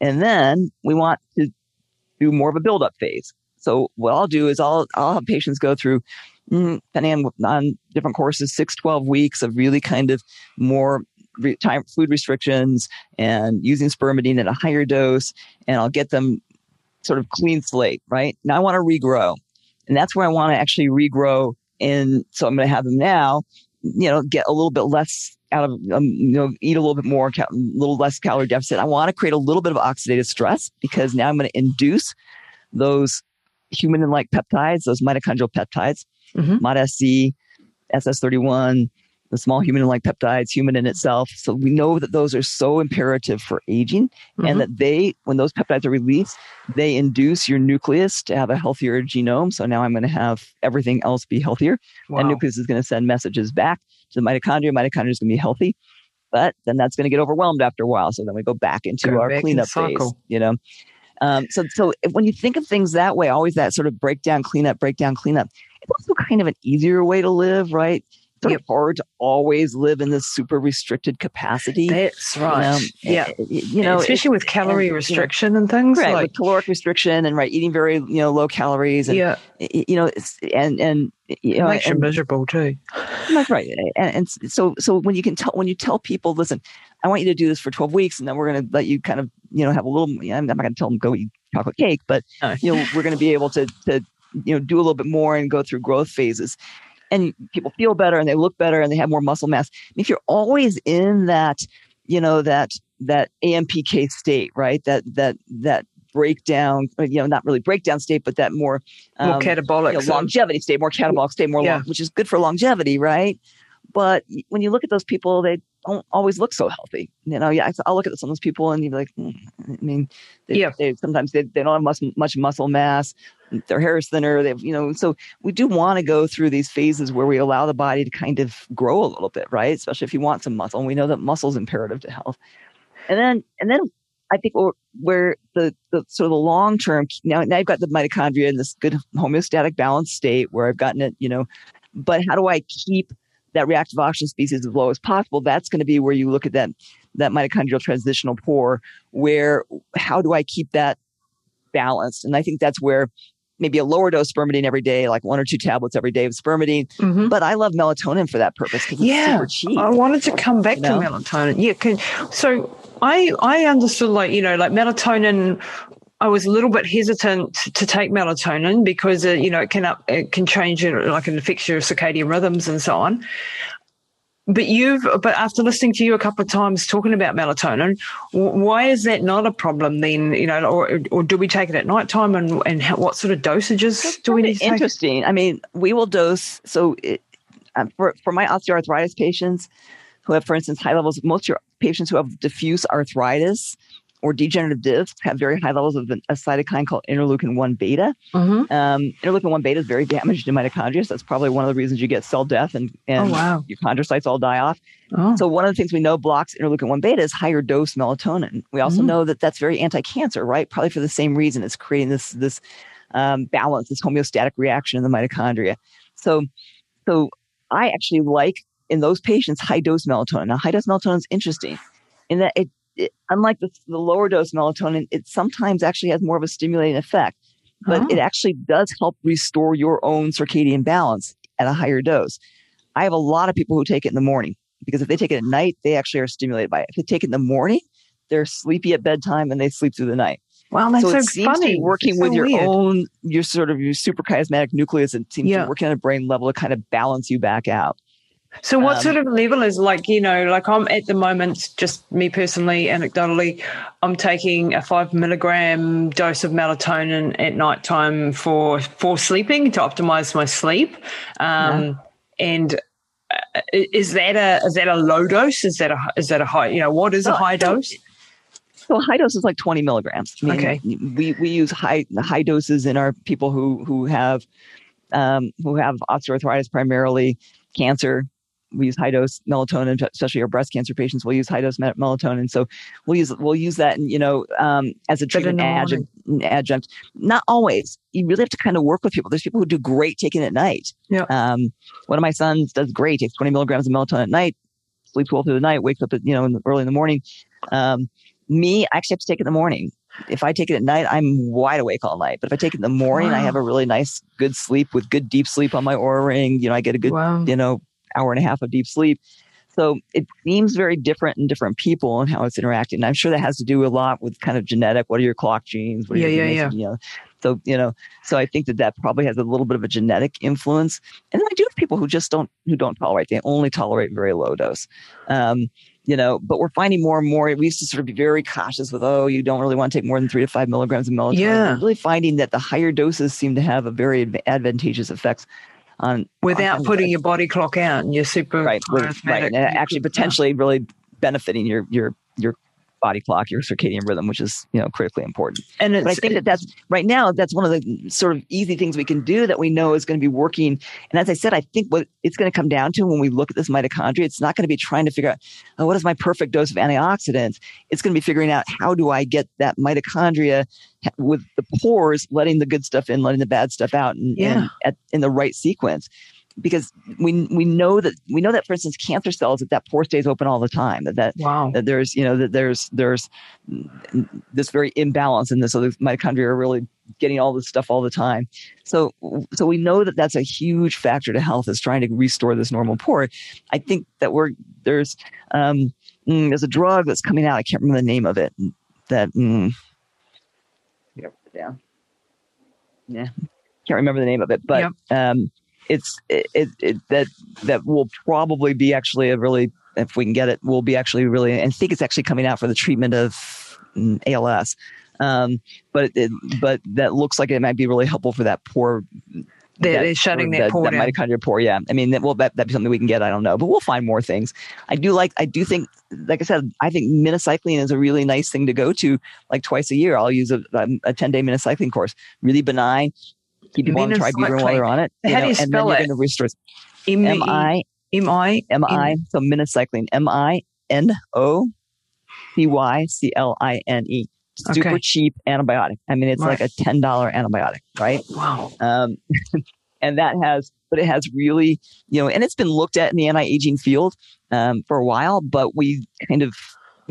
and then we want to do more of a build-up phase. So what I'll do is I'll I'll have patients go through Mm, depending on, on different courses, six, 12 weeks of really kind of more re- time, food restrictions and using spermidine at a higher dose. And I'll get them sort of clean slate, right? Now I want to regrow. And that's where I want to actually regrow. And so I'm going to have them now, you know, get a little bit less out of, um, you know, eat a little bit more, a little less calorie deficit. I want to create a little bit of oxidative stress because now I'm going to induce those human-like peptides, those mitochondrial peptides mm-hmm. MOTS-c, SS31, the small human like peptides, humanin itself. So we know that those are so imperative for aging mm-hmm. and that they, when those peptides are released, they induce your nucleus to have a healthier genome. So now I'm going to have everything else be healthier. Wow. And nucleus is going to send messages back to the mitochondria. Mitochondria is going to be healthy. But then that's going to get overwhelmed after a while. So then we go back into go our cleanup phase, you know. Um, so, so when you think of things that way, always that sort of breakdown, cleanup, breakdown, cleanup, it's also kind of an easier way to live, right? It's yep. hard to always live in this super restricted capacity. That's right. You know, eh, yeah. Eh, you know, especially with calorie and, restriction you know, and things. Right. Like, with caloric restriction and right, eating very, you know, low calories. And, yeah. You know, and, and, you know, it makes and, you miserable too. That's right. Eh, and, and so, so when you can tell, when you tell people, listen, I want you to do this for 12 weeks and then we're going to let you kind of, you know, have a little, I'm not going to tell them go eat chocolate cake, but, you know, we're going to be able to, to, you know, do a little bit more and go through growth phases and people feel better and they look better and they have more muscle mass. If you're always in that, you know, that that AMPK state, right? That that that breakdown, you know, not really breakdown state, but that more, um, more catabolic you know, longevity state, more catabolic state, more yeah. long, which is good for longevity, right? But when you look at those people, they don't always look so healthy. You know, yeah, I'll look at some of those people and you're like, mm, I mean, they, yeah, they, sometimes they, they don't have much, much muscle mass. Their hair is thinner. They've, you know, so we do want to go through these phases where we allow the body to kind of grow a little bit, right? Especially if you want some muscle. And we know that muscle is imperative to health. And then, and then I think where the, the sort of the long term now, now I've got the mitochondria in this good homeostatic balance state where I've gotten it, you know, but how do I keep that reactive oxygen species as low as possible, that's going to be where you look at that that mitochondrial transitional pore. Where how do I keep that balanced? And I think that's where maybe a lower dose spermidine every day, like one or two tablets every day of spermidine. Mm-hmm. But I love melatonin for that purpose because yeah, super cheap. I wanted to come back you know? to melatonin. Yeah, can, so I I understood like you know like melatonin I was a little bit hesitant to take melatonin because uh, you know it can up, it can change it like it affects your circadian rhythms and so on. But you've but after listening to you a couple of times talking about melatonin, why is that not a problem then? You know, or or do we take it at night time and and how, what sort of dosages That's do we need? To interesting. Take? I mean, we will dose so it, uh, for for my osteoarthritis patients who have, for instance, high levels. Most of your patients who have diffuse arthritis or degenerative discs have very high levels of a cytokine called interleukin 1 beta. Mm-hmm. Um, interleukin 1 beta is very damaged to mitochondria. So that's probably one of the reasons you get cell death and, and oh, wow. your chondrocytes all die off. Oh. So one of the things we know blocks interleukin 1 beta is higher dose melatonin. We also mm-hmm. know that that's very anti-cancer, right? Probably for the same reason. It's creating this, this um, balance, this homeostatic reaction in the mitochondria. So, so I actually like in those patients high dose melatonin. Now, high dose melatonin is interesting in that it it, unlike the, the, lower dose melatonin, it sometimes actually has more of a stimulating effect, but oh. it actually does help restore your own circadian balance at a higher dose. I have a lot of people who take it in the morning because if they take it at night, they actually are stimulated by it. If they take it in the morning, they're sleepy at bedtime and they sleep through the night. Wow, that's so, so it seems funny. to be working with your weird. own, your sort of your suprachiasmatic nucleus. It seems yeah. to be working on a brain level to kind of balance you back out. So, what um, sort of level is like, you know, like I'm at the moment, just me personally, anecdotally, I'm taking a five milligram dose of melatonin at night time for, for sleeping to optimize my sleep. Um, yeah. And uh, is that a, is that a low dose? Is that a, is that a high, you know, what is a high dose? So a high dose is like 20 milligrams. I mean, okay. We, we use high, high doses in our people who, who have, um, who have osteoarthritis primarily, cancer, we use high dose melatonin, especially our breast cancer patients. We'll use high dose melatonin. So we'll use we'll use that, and you know, um, as a treatment adjunct, adjunct. Not always. You really have to kind of work with people. There's people who do great taking it at night. Yeah. Um, one of my sons does great. Takes 20 milligrams of melatonin at night, sleeps well through the night, wakes up at you know in the, early in the morning. Um, me, I actually have to take it in the morning. If I take it at night, I'm wide awake all night. But if I take it in the morning, wow. I have a really nice, good sleep with good deep sleep on my Oura ring. You know, I get a good, wow. you know, hour and a half of deep sleep. So it seems very different in different people and how it's interacting. And I'm sure that has to do a lot with kind of genetic. What are your clock genes? What yeah, yeah, yeah. You know, so you know, so I think that that probably has a little bit of a genetic influence. And then I do have people who just don't who don't tolerate. They only tolerate very low dose. Um, you know, but we're finding more and more. We used to sort of be very cautious with, oh, you don't really want to take more than three to five milligrams of melatonin. Yeah. We're really finding that the higher doses seem to have a very advantageous effects on without on, putting your body clock out and your super right, right, and actually potentially really benefiting your your your body clock, your circadian rhythm, which is you know critically important. And I think that that's right now that's one of the sort of easy things we can do that we know is going to be working. And as I said, I think what it's going to come down to when we look at this mitochondria, it's not going to be trying to figure out oh, what is my perfect dose of antioxidants. It's going to be figuring out how do I get that mitochondria with the pores, letting the good stuff in, letting the bad stuff out, and, yeah. and at, in the right sequence because we we know that we know that for instance cancer cells that that pore stays open all the time that that, wow. that there's you know that there's there's this very imbalance in this so the mitochondria are really getting all this stuff all the time. So so we know that that's a huge factor to health is trying to restore this normal pore. I think that we're there's um mm, there's a drug that's coming out i can't remember the name of it that mm, yeah. Yeah. Can't remember the name of it but yep. um it's it, it, that that will probably be actually a really if we can get it will be actually really and I think it's actually coming out for the treatment of mm, ALS. Um, but it, but that looks like it might be really helpful for that pore. That is shutting that, that pore that down. mitochondria pore. Yeah, I mean, that, well, that that'd be something we can get. I don't know, but we'll find more things. I do like. I do think, like I said, I think minocycline is a really nice thing to go to, like twice a year. I'll use a, a ten day minocycline course. Really benign keep people on tributyrin while they're on it. How know, do you and spell then it? You're going to restore M I M I M I. So minocycline. M I N O C Y C L I N E. Super okay. cheap antibiotic. I mean, it's right. like a ten dollar antibiotic, right? Wow. Um, and that has, but it has really, you know, and it's been looked at in the anti aging field um, for a while, but we kind of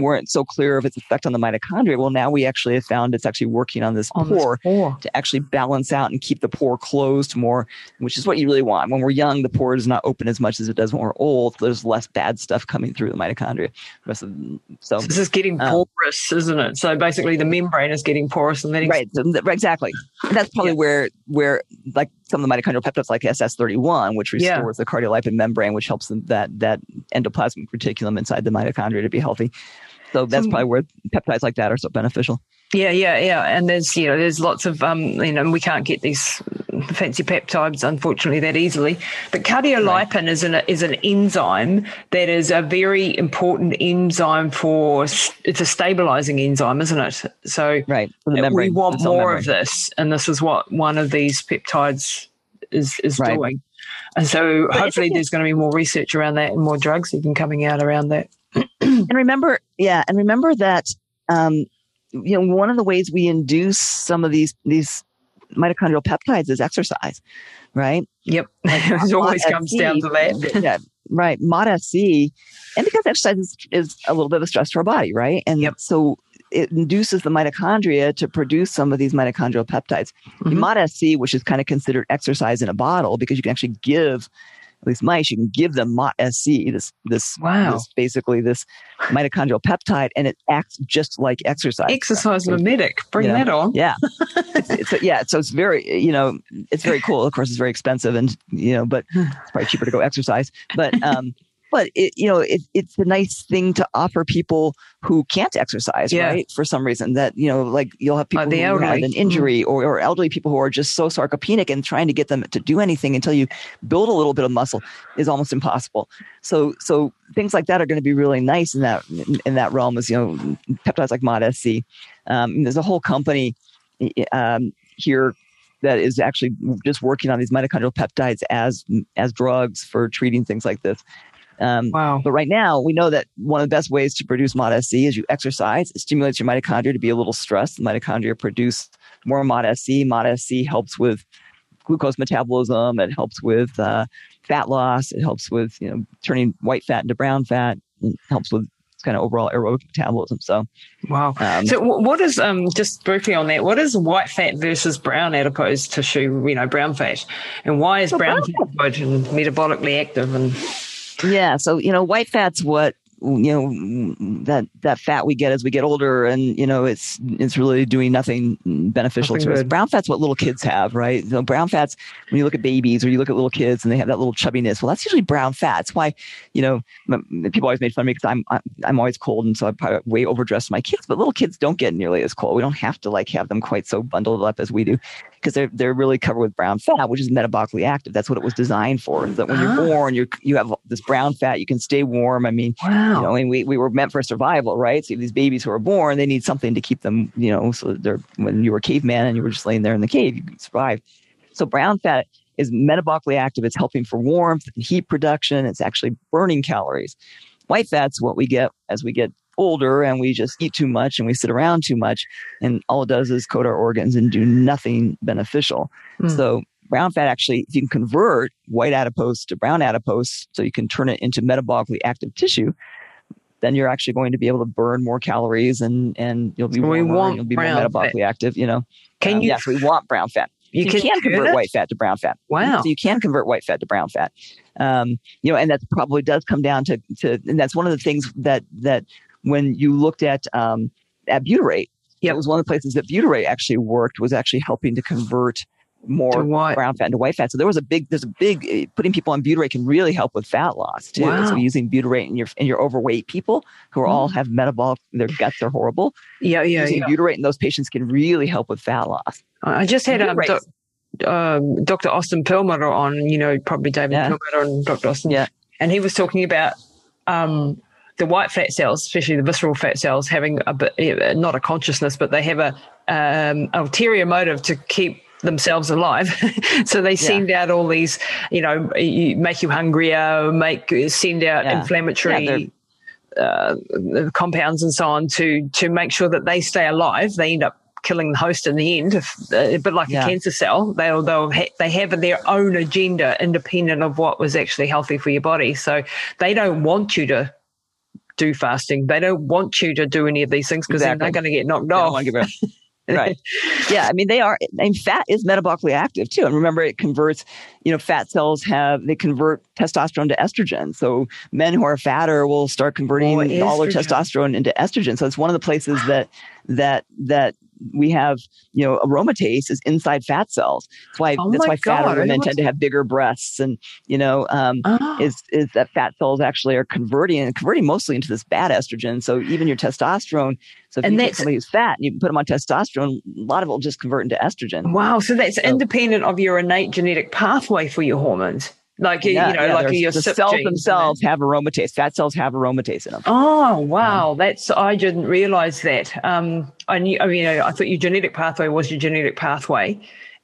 weren't so clear of its effect on the mitochondria. Well, now we actually have found it's actually working on this, on pore, this pore, to actually balance out and keep the pore closed more, which is what you really want. When we're young, the pore does not open as much as it does when we're old. There's less bad stuff coming through the mitochondria. So, so this is getting um, porous, isn't it? So basically, the membrane is getting porous and then right, exactly. And that's probably yeah. where where like some of the mitochondrial peptides like SS31, which restores yeah. the cardiolipin membrane, which helps that that endoplasmic reticulum inside the mitochondria to be healthy. So that's probably where peptides like that are so beneficial. Yeah, yeah, yeah. And there's you know there's lots of um you know we can't get these fancy peptides unfortunately that easily. But cardiolipin right. is an is an enzyme that is a very important enzyme for it's a stabilizing enzyme, isn't it? So right, we want more of this, and this is what one of these peptides is is right. doing. And so but hopefully there's going to be more research around that and more drugs even coming out around that. And remember, yeah, and remember that um, you know one of the ways we induce some of these these mitochondrial peptides is exercise, right? Yep, it always comes down to that. yeah, right. MOTS-c, and because exercise is, is, a little bit of a stress to our body, right? And yep. so it induces the mitochondria to produce some of these mitochondrial peptides. Mm-hmm. MOTS-c, which is kind of considered exercise in a bottle, because you can actually give at least mice, you can give them MOTS-c, this this, wow. this basically this mitochondrial peptide, and it acts just like exercise. Exercise so, mimetic. Bring you know, that on. Yeah, it's, it's, yeah. So it's very you know it's very cool. Of course, it's very expensive, and you know, but it's probably cheaper to go exercise. But um, but it, you know, it, it's a nice thing to offer people who can't exercise, yeah. right? For some reason that, you know, like you'll have people uh, who elderly. have an mm-hmm. injury or, or elderly people who are just so sarcopenic and trying to get them to do anything until you build a little bit of muscle is almost impossible. So, so things like that are going to be really nice in that, in, in that realm is, you know, peptides like MOTS-c. Um, there's a whole company, um, here that is actually just working on these mitochondrial peptides as as drugs for treating things like this. Um, wow. But right now, we know that one of the best ways to produce MOTS-c is you exercise. It stimulates your mitochondria to be a little stressed. The mitochondria produce more MOTS-c. MOTS-c helps with glucose metabolism. It helps with uh, fat loss. It helps with you know turning white fat into brown fat. It helps with kind of overall aerobic metabolism. So, wow. Um, so, what is um just briefly on that? What is white fat versus brown adipose tissue? You know, brown fat, and why is brown, brown fat good and metabolically active and yeah. So, you know, white fat's what you know that that fat we get as we get older and you know it's it's really doing nothing beneficial nothing to good. us brown fat's what little kids have right? So brown fats when you look at babies or you look at little kids and they have that little chubbiness well that's usually brown fat. That's why you know people always made fun of me because I'm, I'm always cold and so i probably way overdressed my kids but little kids don't get nearly as cold. We don't have to like have them quite so bundled up as we do because they're they're really covered with brown fat which is metabolically active. That's what it was designed for that when you're ah. born you you have this brown fat you can stay warm. I mean wow. You know and we, we were meant for survival right? So these babies who are born they need something to keep them you know so they're when you were a caveman and you were just laying there in the cave you could survive. So brown fat is metabolically active. It's helping for warmth and heat production. It's actually burning calories. White fat's what we get as we get older and we just eat too much and we sit around too much and all it does is coat our organs and do nothing beneficial. Mm. so brown fat actually, if you can convert white adipose to brown adipose, so you can turn it into metabolically active tissue, then you're actually going to be able to burn more calories and and you'll be, so warmer, want you'll be more metabolically fat. active. You know, can um, you? Yes, we want brown fat. You, you can, can convert it? white fat to brown fat. Wow! So you can convert white fat to brown fat. Um, you know, and that probably does come down to to, and that's one of the things that that when you looked at um, at butyrate, yeah, it was one of the places that butyrate actually worked was actually helping to convert more brown fat into white fat. So there was a big, there's a big, uh, putting people on butyrate can really help with fat loss too. Wow. So using butyrate in your, in your overweight people who are mm. all have metabolic, their guts are horrible. Yeah. Yeah. Using yeah. butyrate in those patients can really help with fat loss. I just had um, do, um, Dr. Austin Perlmutter on, you know, probably David yeah. Perlmutter and Dr. Austin. Yeah. And he was talking about, um, the white fat cells, especially the visceral fat cells, having a bit, not a consciousness, but they have a um, ulterior motive to keep themselves alive. so they send yeah. out all these, you know, make you hungrier, make send out yeah. inflammatory yeah, uh, compounds and so on to to make sure that they stay alive. They end up killing the host in the end, if, uh, a bit like a cancer cell. They'll they'll ha- they have their own agenda independent of what was actually healthy for your body. So they don't want you to do fasting. They don't want you to do any of these things because exactly. they're not going to get knocked off. right. Yeah. I mean, they are, I mean, fat is metabolically active too. And remember, it converts, you know, fat cells have, they convert testosterone to estrogen. So men who are fatter will start converting oh, all their testosterone into estrogen. So it's one of the places that, that, that we have, you know, aromatase is inside fat cells. That's why oh that's why God, fatter women tend to have bigger breasts, and you know, um, oh. is is that fat cells actually are converting and converting mostly into this bad estrogen. So even your testosterone. So if and you take somebody who's fat and you put them on testosterone, a lot of it will just convert into estrogen. Wow! So that's so, independent of your innate genetic pathway for your hormones. Like yeah, you know, yeah, like your the cells themselves have aromatase. Fat cells have aromatase in them. Oh wow, um, that's I didn't realize that. Um, I knew. I mean, I thought your genetic pathway was your genetic pathway,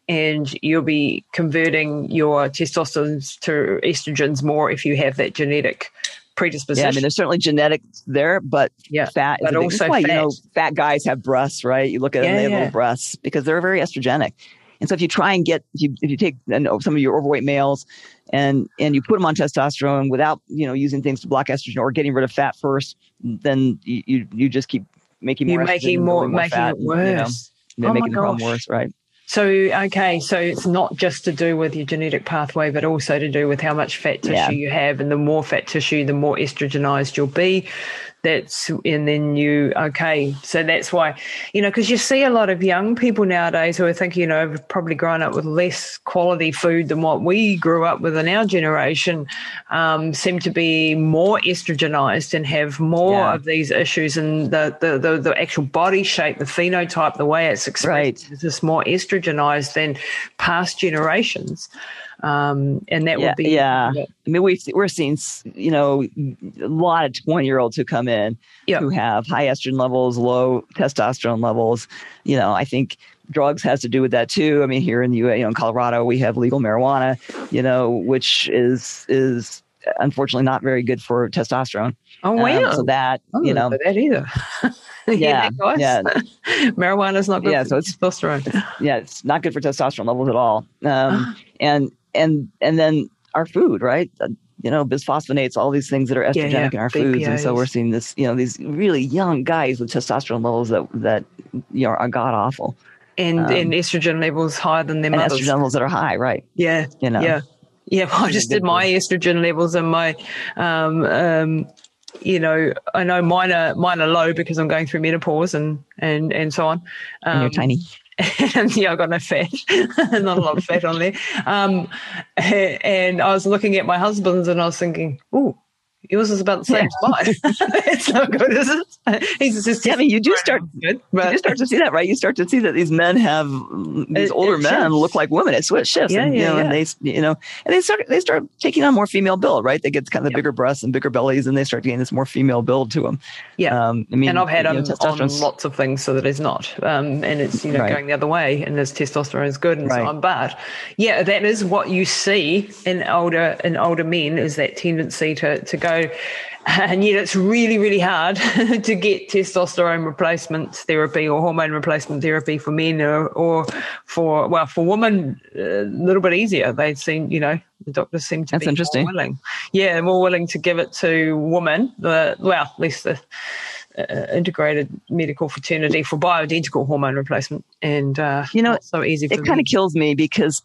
and you'll be converting your testosterone to estrogens more if you have that genetic predisposition. Yeah, I mean, there's certainly genetics there, but yeah, fat but is also why, fat. You know, fat guys have breasts, right? You look at them, they have yeah. little breasts because they're very estrogenic. And so if you try and get, if you, if you take know, some of your overweight males and, and you put them on testosterone without, you know, using things to block estrogen or getting rid of fat first, then you, you, you just keep making more, You're making more, more, making it worse. And, you know, oh making the problem worse, right? So, okay, so it's not just to do with your genetic pathway, but also to do with how much fat tissue yeah. you have. And the more fat tissue, the more estrogenized you'll be that's and then you okay so that's why you know because you see a lot of young people nowadays who are thinking you know have probably grown up with less quality food than what we grew up with in our generation um, seem to be more estrogenized and have more yeah. of these issues and the, the, the the actual body shape the phenotype the way it's expressed right. is just more estrogenized than past generations um, and that yeah, would be yeah. I mean, we we're seeing you know a lot of twenty year olds who come in who have high estrogen levels, low testosterone levels. You know, I think drugs has to do with that too. I mean, here in the you know, in Colorado, we have legal marijuana. You know, which is is unfortunately not very good for testosterone. Oh wow! Um, so that you know that either. yeah, yeah. Marijuana is not good. Yeah, so it's testosterone. Yeah, it's not good for testosterone levels at all. Um, and and and then our food, right? Uh, you know, bisphosphonates, all these things that are estrogenic yeah, yeah. in our BPAs. foods, and so we're seeing this, you know, these really young guys with testosterone levels that that you know are god awful, and um, and estrogen levels higher than their mothers. Estrogen levels that are high, right? Yeah, you know, yeah, yeah. Well, I just did my estrogen levels and my um, um, you know, I know mine are mine are low because I'm going through menopause and and and so on. Um, and you're um, tiny. and yeah, I got no fat, not a lot of fat on there. Um, and I was looking at my husband's and I was thinking, oh, yours is about the same yeah. as mine. it's not good, is it? He's just, yeah, I mean, you do start, good, but you start to see that, right? You start to see that these men have these it, older it men shifts. look like women. It shifts, yeah, and, you yeah, know, yeah. and they, you know, and they start they start taking on more female build, right? They get kind of the yep. bigger breasts and bigger bellies, and they start getting this more female build to them. Yeah, um, I mean, and I've had them on lots of things so that it's not, um, and it's you know right. going the other way, and there's testosterone is good and right. so on. But yeah, that is what you see in older in older men is that tendency to to go and yet it's really really hard to get testosterone replacement therapy or hormone replacement therapy for men or, or for well for women a little bit easier. They seem you know the doctors seem to That's be interesting. more willing. Yeah more willing to give it to women the well at least the uh, integrated medical fraternity for bioidentical hormone replacement. And uh, you know so easy it kind of kills me because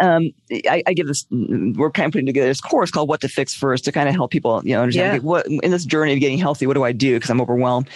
um, I, I, give this, we're kind of putting together this course called What to Fix First to kind of help people, you know, understand yeah. okay, what in this journey of getting healthy, what do I do? Because I'm overwhelmed.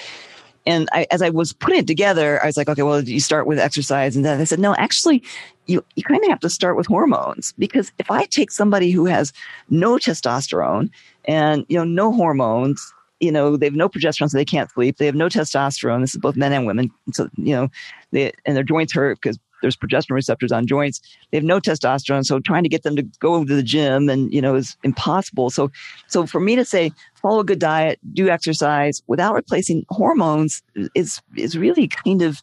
And I, as I was putting it together, I was like, okay, well, you start with exercise. And then I said, no, actually, you, you kind of have to start with hormones because if I take somebody who has no testosterone and, you know, no hormones, you know, they have no progesterone, so they can't sleep. They have no testosterone. This is both men and women. So, you know, they, and their joints hurt because there's progesterone receptors on joints. They have no testosterone, so trying to get them to go to the gym and you know is impossible. So, so for me to say follow a good diet, do exercise without replacing hormones is is really kind of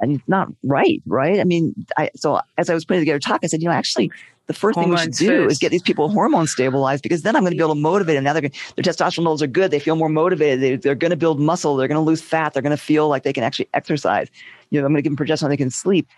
and it's not right, right? I mean, I so as I was putting together talk, I said, you know, actually the first Hormones thing we should do first. is get these people hormone stabilized because then I'm going to be able to motivate them. Now they're, their testosterone levels are good. They feel more motivated. They, they're going to build muscle. They're going to lose fat. They're going to feel like they can actually exercise you know, I'm going to give them progesterone, they can sleep.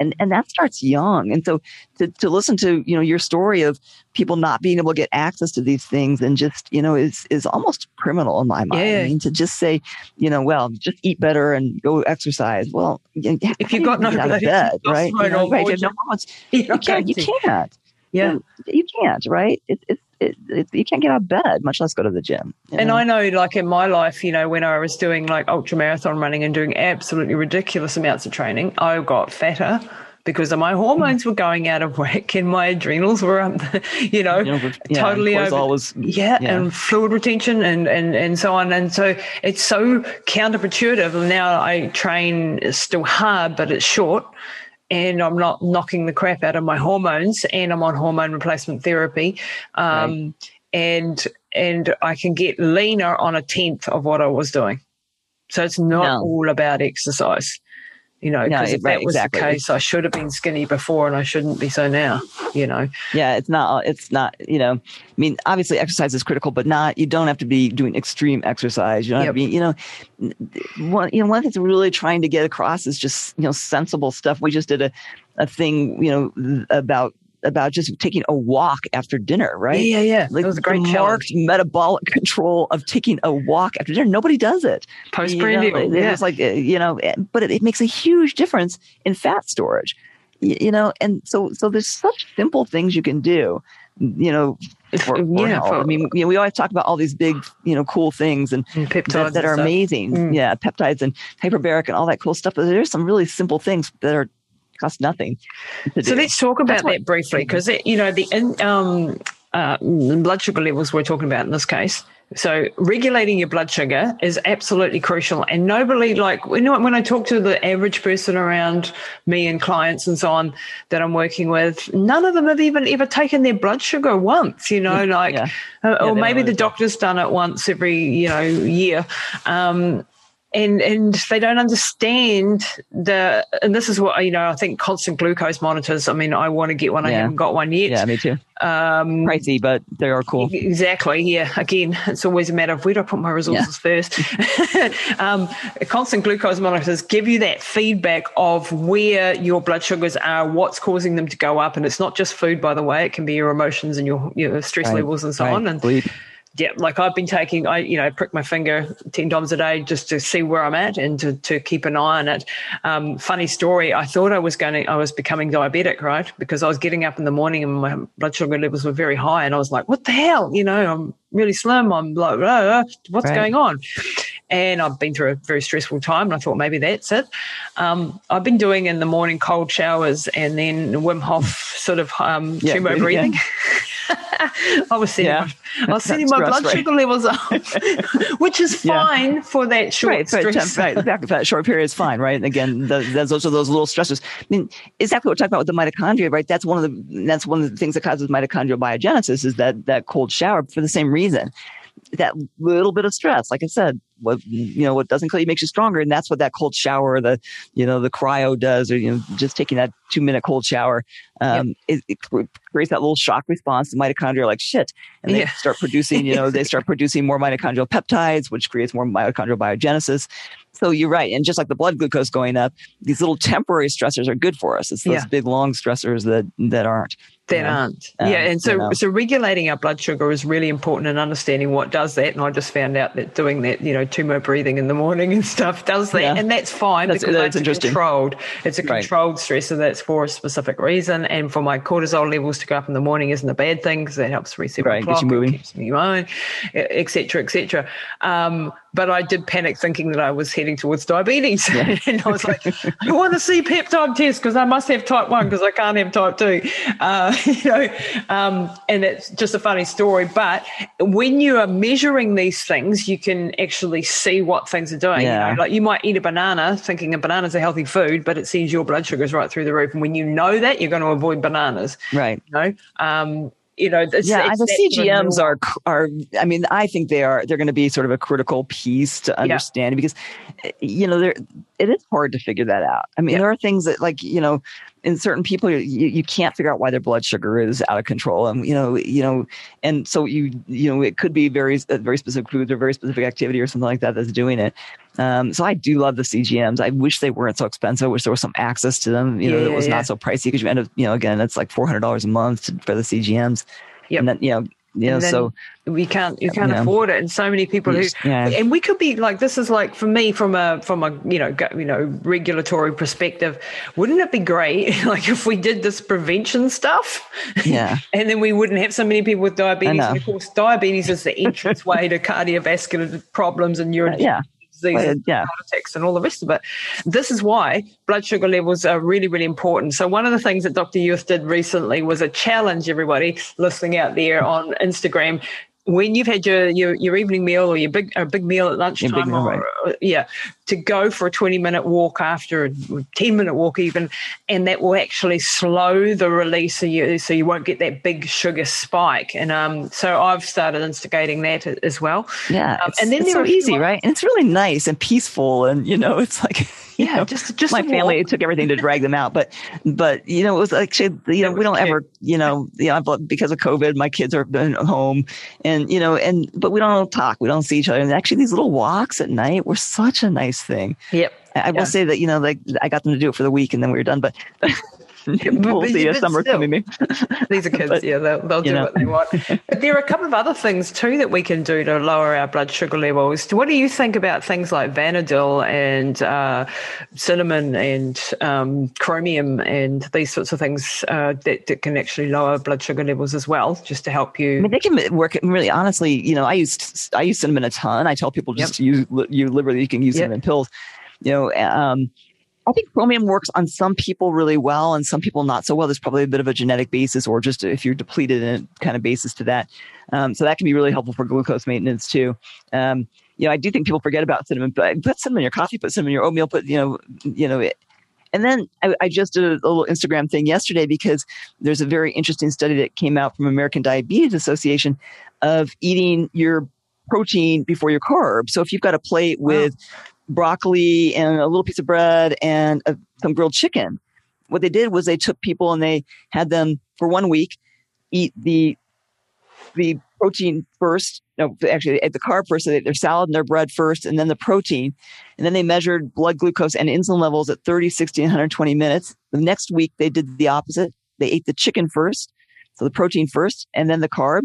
And, and that starts young. And so to, to listen to, you know, your story of people not being able to get access to these things and just, you know, is, is almost criminal in my mind. Yeah. I mean, to just say, you know, well, just eat better and go exercise. Well, if you've got no out of bed, right? You know, right. You, no you can't, you can't. Yeah. You, you can't, right? It, it's, it, it, you can't get out of bed, much less go to the gym. And know? I know, like in my life, you know, when I was doing like ultra marathon running and doing absolutely ridiculous amounts of training, I got fatter because my hormones were going out of whack and my adrenals were up, you know, yeah, totally over. Was, yeah, yeah, and fluid retention and, and, and so on. And so it's so counterintuitive. Now I train still hard, but it's short and I'm not knocking the crap out of my hormones, and I'm on hormone replacement therapy, um, right. and and I can get leaner on a tenth of what I was doing. So it's not no. all about exercise. You know, because no, if right, that was exactly. the case, I should have been skinny before and I shouldn't be so now, you know. Yeah, it's not, it's not, you know, I mean, obviously exercise is critical, but not, you don't have to be doing extreme exercise. You don't yep. have to be, you know, one, you know, one thing that's really trying to get across is just, you know, sensible stuff. We just did a, a thing, you know, about about just taking a walk after dinner, right? Yeah, yeah, yeah. Like that was a great marked challenge. metabolic control of taking a walk after dinner. Nobody does it. Postprandial. You know, yeah. It's like, you know, eh, but it, it, makes a huge difference in fat storage, you, you, know, and so, so there's such simple things you can do, you know, for, for yeah, for, I mean, you know, we always talk about all these big, you know, cool things and, and peptides that, that are amazing. Mm. Yeah, peptides and hyperbaric and all that cool stuff. But there's some really simple things that are cost nothing. So let's talk about that briefly because you know the um, uh, blood sugar levels we're talking about in this case. So regulating your blood sugar is absolutely crucial. And nobody like you know when I talk to the average person around me and clients and so on that I'm working with, none of them have even ever taken their blood sugar once. You know, like yeah. Uh, or maybe the doctor's done it once every you know year. Um, and and they don't understand the and this is what you know i think constant glucose monitors i mean i want to get one i haven't got one yet yeah me too um pricey but they are cool exactly yeah again it's always a matter of where do i put my resources yeah. first um, constant glucose monitors give you that feedback of where your blood sugars are what's causing them to go up and it's not just food by the way it can be your emotions and your your stress right. levels and so right. on and Sleep yeah, like I've been taking, I you know prick my finger ten times a day just to see where I'm at and to, to keep an eye on it. Um, funny story, I thought I was going to, I was becoming diabetic, right? Because I was getting up in the morning and my blood sugar levels were very high, and I was like, what the hell, you know, I'm really slim. I'm like, blah, blah, what's Right. going on? And I've been through a very stressful time, and I thought maybe that's it. Um, I've been doing in the morning cold showers and then Wim Hof sort of um, Yeah, turbo yeah. I was setting, Yeah. my, I was setting That's my blood sugar levels up, which is Yeah. fine for that short right, right, stress. right, exactly. That short period is fine, right? And again, the, are those little stressors. I mean, exactly what we're talking about with the mitochondria, right? That's one of the that's one of the things that causes mitochondrial biogenesis is that that cold shower for the same reason. That little bit of stress, like I said, what you know, what doesn't kill you makes you stronger, and that's what that cold shower, the you know, the cryo does, or you know, just taking that two minute cold shower, um, it, it creates that little shock response. The mitochondria are like shit, and they Yeah. start producing, you know, they start producing more mitochondrial peptides, which creates more mitochondrial biogenesis. So you're right, and just like the blood glucose going up, these little temporary stressors are good for us. It's those Yeah. big long stressors that that aren't. That Yeah. aren't. Um, yeah, and so you know. so regulating our blood sugar is really important and understanding what does that. And I just found out that doing that, you know, tummo breathing in the morning and stuff does that, Yeah. and that's fine That's- because that's controlled. It's a Right. controlled stressor that's for a specific reason, and for my cortisol levels to go up in the morning isn't a bad thing because that helps reset Right, my clock, keeps me going, etc., etc. Um, but I did panic thinking that I was heading towards diabetes, and I was like, I want to C-peptide test because I must have type one because I can't have type two. Uh, you know, um, and it's just a funny story. But when you are measuring these things, you can actually see what things are doing. Yeah. You know, like you might eat a banana thinking a banana's a healthy food, but it sees your blood sugar's right through the roof. And when you know that, you're going to avoid bananas. Right. You know, um, you know, it's, yeah, it's the that sort of CGMs are are. I mean, I think they are. They're going to be sort of a critical piece to understand because, eh, you know, there it is hard to figure that out. I mean, Yeah. there are things that, like, you know, in certain people, you, you can't figure out why their blood sugar is out of control, and you know, you know, and so you you know, it could be very uh, very specific foods or very specific activity or something like that that's doing it. Um, so I do love the CGMs. I wish they weren't so expensive. I wish there was some access to them. You know, Yeah, that was yeah. not so pricey because you end up, you know, again, it's like four hundred dollars a month for the CGMs. Yep. And then, you know, you know, And then so we can't you can't Yeah. afford it and so many people who Yeah. and we could be like this is like for me from a from a you know go, you know regulatory perspective wouldn't it be great like if we did this prevention stuff Yeah. and then we wouldn't have so many people with diabetes and of course diabetes is the entrance way to cardiovascular problems and uh, neurodegenerative yeah. Diseases Well, yeah. heart attacks and all the rest of it. This is why blood sugar levels are really, really important. So one of the things that Dr. Yurth did recently was a challenge everybody listening out there on Instagram. When you've had your, your, your evening meal or your big a big meal at lunchtime, meal, or, right. or- yeah, to go for a twenty minute walk after a ten minute walk even, and that will actually slow the release so you so you won't get that big sugar spike. And um, so I've started instigating that as well. Yeah. Um, and then it's so easy, right? And it's really nice and peaceful. And, you know, it's like, Yeah, know, just just my family, it took everything to drag them out. But, but, you know, it was actually you know, we don't ever, you know, you know, because of COVID, my kids are been home and, you know, and, but we don't talk, we don't see each other. And actually these little walks at night were such a nice thing. Yep. I I will say that, you know, like I got them to do it for the week and then we were done, but we'll see a summer still. coming. These are kids, But, yeah, they'll, they'll do know. what they want. But there are a couple of other things too that we can do to lower our blood sugar levels. What do you think about things like vanadyl and uh, cinnamon and um, chromium and these sorts of things uh, that, that can actually lower blood sugar levels as well, just to help you? I mean, they can work. Really, honestly, you know, I used I use cinnamon a ton. I tell people just use you literally You can use Yep. cinnamon pills. You know, um, I think chromium works on some people really well, and some people not so well. There's probably a bit of a genetic basis, or just if you're depleted in a kind of basis to that. Um, so that can be really helpful for glucose maintenance too. Um, you know, I do think people forget about cinnamon, but put cinnamon in your coffee, put cinnamon in your oatmeal, put you know, you know. It, and then I, I just did a, little Instagram thing yesterday because there's a very interesting study that came out from American Diabetes Association of eating your protein before your carbs. So if you've got a plate with broccoli and a little piece of bread and a, some grilled chicken, what they did was they took people and they had them for one week eat the the protein first. No, actually, ate the carb first. So they ate their salad and their bread first, and then the protein. And then they measured blood glucose and insulin levels at 30, 60, and 120 minutes. The next week, they did the opposite. They ate the chicken first, so the protein first, and then the carb.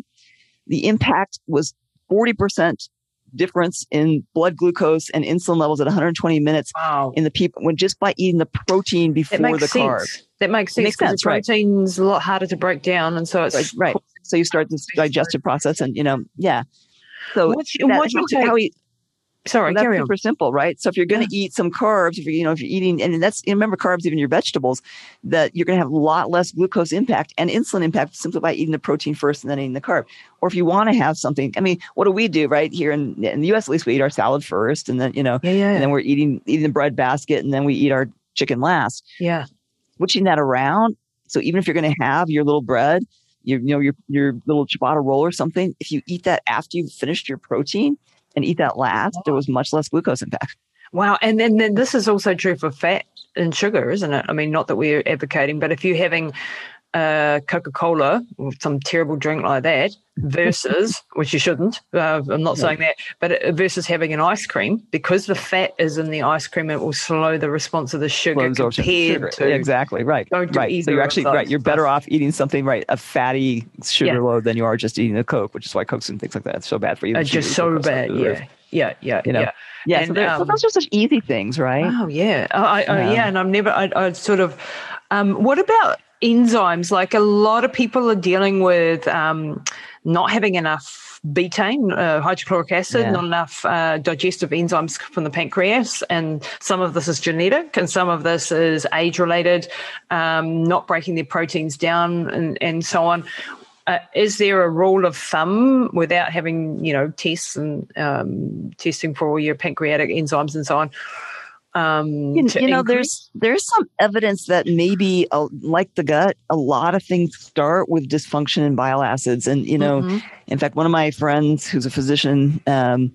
The impact was 40% difference in blood glucose and insulin levels at 120 minutes Wow. in the people when just by eating the protein before the sense. carb. That makes It sense makes sense, the right. protein's a lot harder to break down, and so it's Right, right. So you start this digestive process, and you know, yeah. So What's- that- what's your how- how take- we- Sorry, well, that's carry on. super simple, right? So if you're going to eat some carbs, if you're, you know, if you're eating, and that's, and remember carbs, even your vegetables, that you're going to have a lot less glucose impact and insulin impact simply by eating the protein first and then eating the carb. Or if you want to have something, I mean, what do we do, right? Here in, in the US, at least we eat our salad first and then, you know, Yeah, yeah, and then we're eating, eating the bread basket and then we eat our chicken last. yeah. Switching that around. So even if you're going to have your little bread, your, you know, your, your little ciabatta roll or something, if you eat that after you've finished your protein and eat that last, there was much less glucose impact. Wow. And then, then this is also true for fat and sugar, isn't it? I mean, not that we're advocating, but if you're having uh, Coca Cola or some terrible drink like that versus, which you shouldn't, uh, I'm not saying that, but versus having an ice cream, because the fat is in the ice cream, it will slow the response of the sugar compared sugar. to. Exactly right. Don't do right. So you're actually right. You're better off eating something right a fatty sugar Yeah. load than you are just eating a Coke, which is why Cokes and things like that are so bad for you. Uh, just so bad. Yeah. Yeah. Yeah. You know, yeah. Yeah. so, And, so um, those are such easy things, right? Oh yeah, I, I, Yeah. yeah, and I'm never. I, I sort of. Um, what about enzymes? Like a lot of people are dealing with um, not having enough betaine, uh, hydrochloric acid, Yeah. not enough uh, digestive enzymes from the pancreas, and some of this is genetic, and some of this is age related, um, not breaking their proteins down, and, and so on. Uh, is there a rule of thumb without having you know tests and um, testing for all your pancreatic enzymes and so on? Um, You, you know, increase- there's there's some evidence that maybe uh, like the gut, a lot of things start with dysfunction in bile acids, and you know, Mhm. in fact, one of my friends who's a physician um,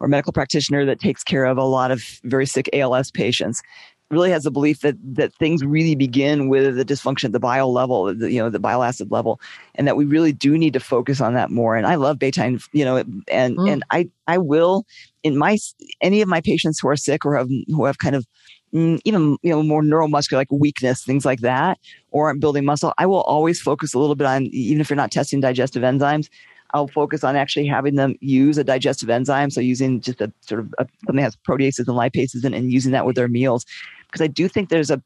or medical practitioner that takes care of a lot of very sick ALS patients really has a belief that that things really begin with the dysfunction at the bile level, the, you know, the bile acid level, and that we really do need to focus on that more. And I love betaine, you know, and Mm. and I I will in my any of my patients who are sick or have who have kind of mm, even you know more neuromuscular like weakness things like that or aren't building muscle i will always focus a little bit on even if you're not testing digestive enzymes i'll focus on actually having them use a digestive enzyme so using just a sort of a, something that has proteases and lipases and using that with their meals because i do think there's a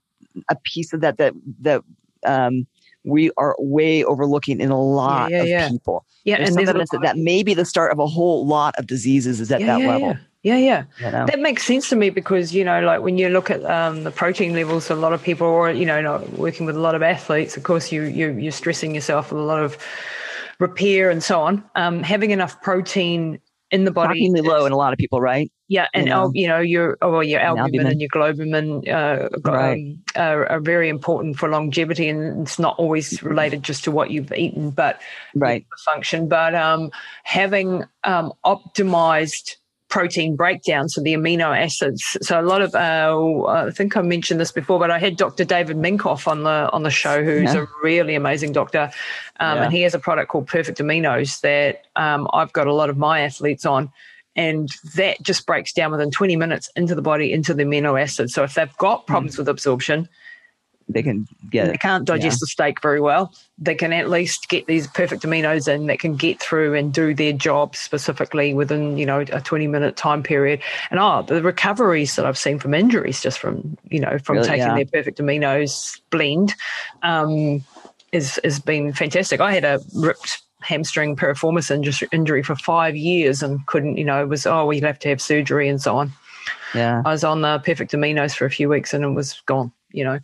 a piece of that that that um, we are way overlooking in a lot yeah, of yeah. people yeah, there's and there's evidence that that may be the start of a whole lot of diseases is at yeah, that yeah, level Yeah, yeah. you know? That makes sense to me because you know, like when you look at um, the protein levels, a lot of people, or you know, not working with a lot of athletes, of course, you you you're stressing yourself with a lot of repair and so on. Um, having enough protein in the body, shockingly low in a lot of people, right? Yeah, and you know. know, you know your oh, well, your And albumin, albumin. and your globulin uh, um, Right. are, are very important for longevity, and it's not always related just to what you've eaten, but Right. function. But um, having um, optimized protein breakdown, so the amino acids. So a lot of uh, I think I mentioned this before, but I had Dr. David Minkoff on the on the show, who's Yeah. a really amazing doctor, um, Yeah. and he has a product called Perfect Aminos that um, I've got a lot of my athletes on. And that just breaks down within 20 minutes into the body, into the amino acids. So if they've got problems with absorption, They can get they can't digest the steak very well, they can at least get these perfect aminos in that can get through and do their job specifically within, you know, a 20 minute time period. And oh, the recoveries that I've seen from injuries just from, you know, from Really? taking Yeah. their perfect aminos blend um, is has been fantastic. I had a ripped hamstring piriformis injury for five years and couldn't, you know, it was, oh, well, you'd have to have surgery and so on. Yeah. I was on the perfect aminos for a few weeks and it was gone, you know.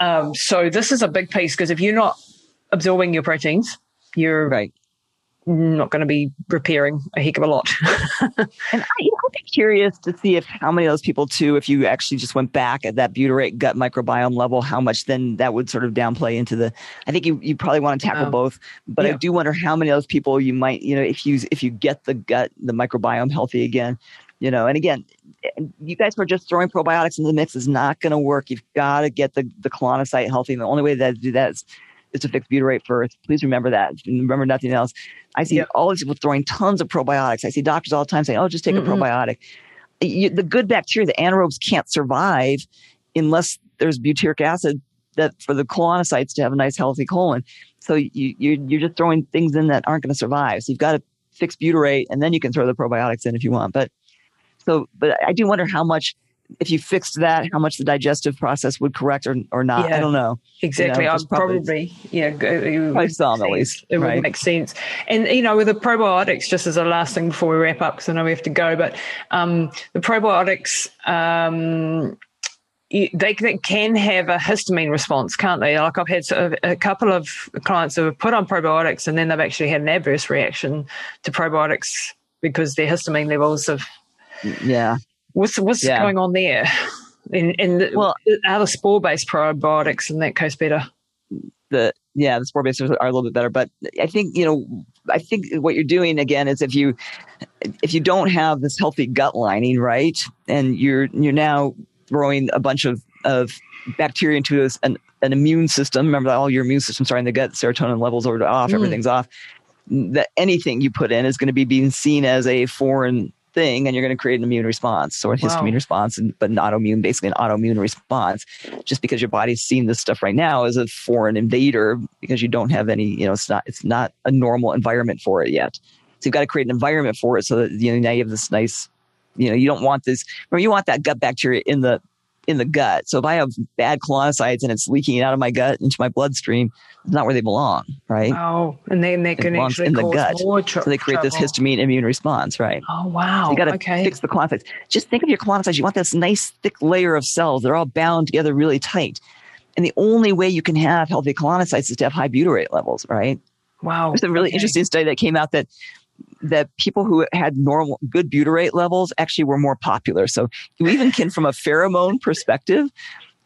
Um, so this is a big piece because if you're not absorbing your proteins, you're Right. not going to be repairing a heck of a lot. And I, you know, I'd be curious to see if how many of those people too, if you actually just went back at that butyrate gut microbiome level, how much then that would sort of downplay into the. I think you, you probably want to tackle Oh. both, but I do wonder how many of those people you might, you know, if you if you get the gut the microbiome healthy again, you know, and again, you guys were just throwing probiotics into the mix is not going to work. You've got to get the the colonocyte healthy, and the only way that to do that is is to fix butyrate first. Please remember that. Remember nothing else. I see Yeah. all these people throwing tons of probiotics. I see doctors all the time saying, "Oh, just take Mm-mm. a mm-hmm. probiotic." You, the good bacteria, the anaerobes, can't survive unless there's butyric acid that for the colonocytes to have a nice healthy colon. So you, you you're just throwing things in that aren't going to survive. So you've got to fix butyrate, and then you can throw the probiotics in if you want. But so, but I do wonder how much if you fixed that, how much the digestive process would correct or, or not. Yeah. I don't know. Exactly. You know, I'd probably- probably, yeah, it would Probably make some, at sense. least, It would right. make sense. And, you know, with the probiotics, just as a last thing before we wrap up, because I know we have to go, but um, the probiotics, um, they, they can have a histamine response, can't they? Like I've had sort of a couple of clients who have put on probiotics and then they've actually had an adverse reaction to probiotics because their histamine levels have. Yeah. What's what's Yeah. going on there? In and Well- are the spore-based probiotics in that case better? the yeah the spore based are a little bit better but i think you know i think what you're doing again is if you if you don't have this healthy gut lining right and you're you're now throwing a bunch of of bacteria into this, an, an immune system remember that all your immune system starting to get serotonin levels are off Mm. everything's off that anything you put in is going to be being seen as a foreign thing and you're going to create an immune response or a Wow. histamine response and, but an autoimmune basically an autoimmune response just because your body's seeing this stuff right now as a foreign invader because you don't have any you know it's not it's not a normal environment for it yet so you've got to create an environment for it so that you know now you have this nice you know you don't want this remember you want that gut bacteria in the in the gut so if i have bad colonocytes and it's leaking out of my gut into my bloodstream it's not where they belong right Oh, and then they can actually in the cause gut. tr- so they create this histamine immune response right Oh wow! so you got to okay. fix the colonocytes. Just think of your colonocytes. You want this nice thick layer of cells. They're all bound together really tight. And the only way you can have healthy colonocytes is to have high butyrate levels, right? wow. There's a really okay. interesting study that came out that that people who had normal good butyrate levels actually were more popular. So you even can from a pheromone perspective,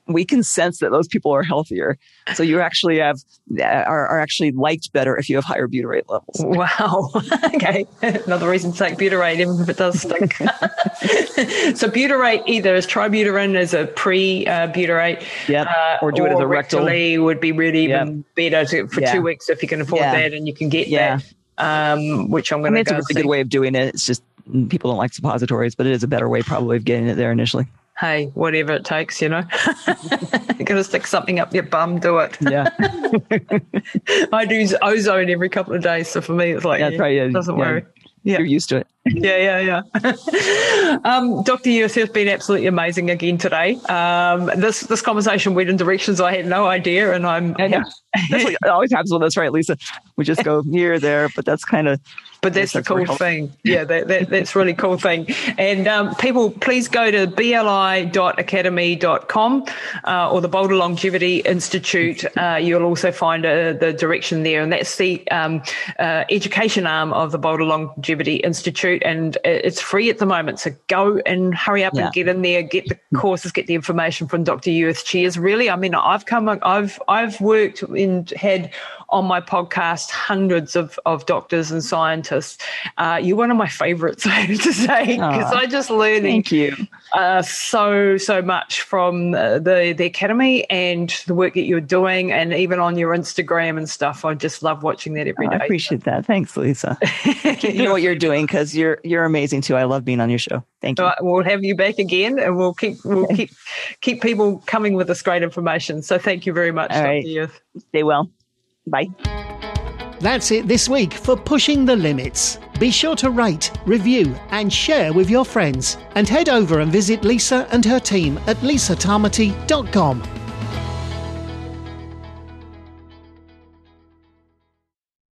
we can sense that those people are healthier. So you actually have uh, are, are actually liked better if you have higher butyrate levels. Wow. okay. Another reason to take butyrate, even if it does stink. so butyrate either as tributyrin as a pre-butyrate, Yep. Uh, or do it as a rectal. would be really even better to, for Yeah. two weeks if you can afford Yeah. that and you can get Yeah. that. Um, which I'm going to it's a really see. good way of doing it. It's just people don't like suppositories, but it is a better way probably of getting it there initially. Hey, whatever it takes, you know. You're going to stick something up your bum, do it. Yeah. I do ozone every couple of days, so for me, it's like Yeah, yeah, right, yeah, doesn't yeah. worry. Yeah. You're used to it. Yeah, yeah, yeah. um, Dr. Yurth has been absolutely amazing again today. Um, this this conversation went in directions I had no idea, and I'm. Know. That's what always happens with us, right, Lisa? We just go here, there, but that's kind of But that's the That's very cool thing. Yeah, that, that, that's really cool thing. And um, people, please go to bli.academy.com uh, or the Boulder Longevity Institute. Uh, you'll also find uh, the direction there. And that's the um, uh, education arm of the Boulder Longevity Institute. And it's free at the moment. So go and hurry up Yeah. and get in there, get the courses, get the information from Dr. Yurth. She is really, I mean, I've come, I've, I've worked and had on my podcast hundreds of, of doctors and scientists. Uh, you're one of my favorites, I have to say, because I just learning thank you. uh, so so much from uh, the the academy and the work that you're doing, and even on your Instagram and stuff. I just love watching that every Oh, day. I appreciate that. Thanks, Lisa. you know what you're doing because you're you're amazing too. I love being on your show. Thank you. Right, we'll have you back again, and we'll keep we'll keep keep people coming with this great information. So thank you very much, All Dr. right. Yurth. Stay well. Bye. That's it this week for Pushing the Limits. Be sure to rate, review, and share with your friends. And head over and visit Lisa and her team at lisatamati.com.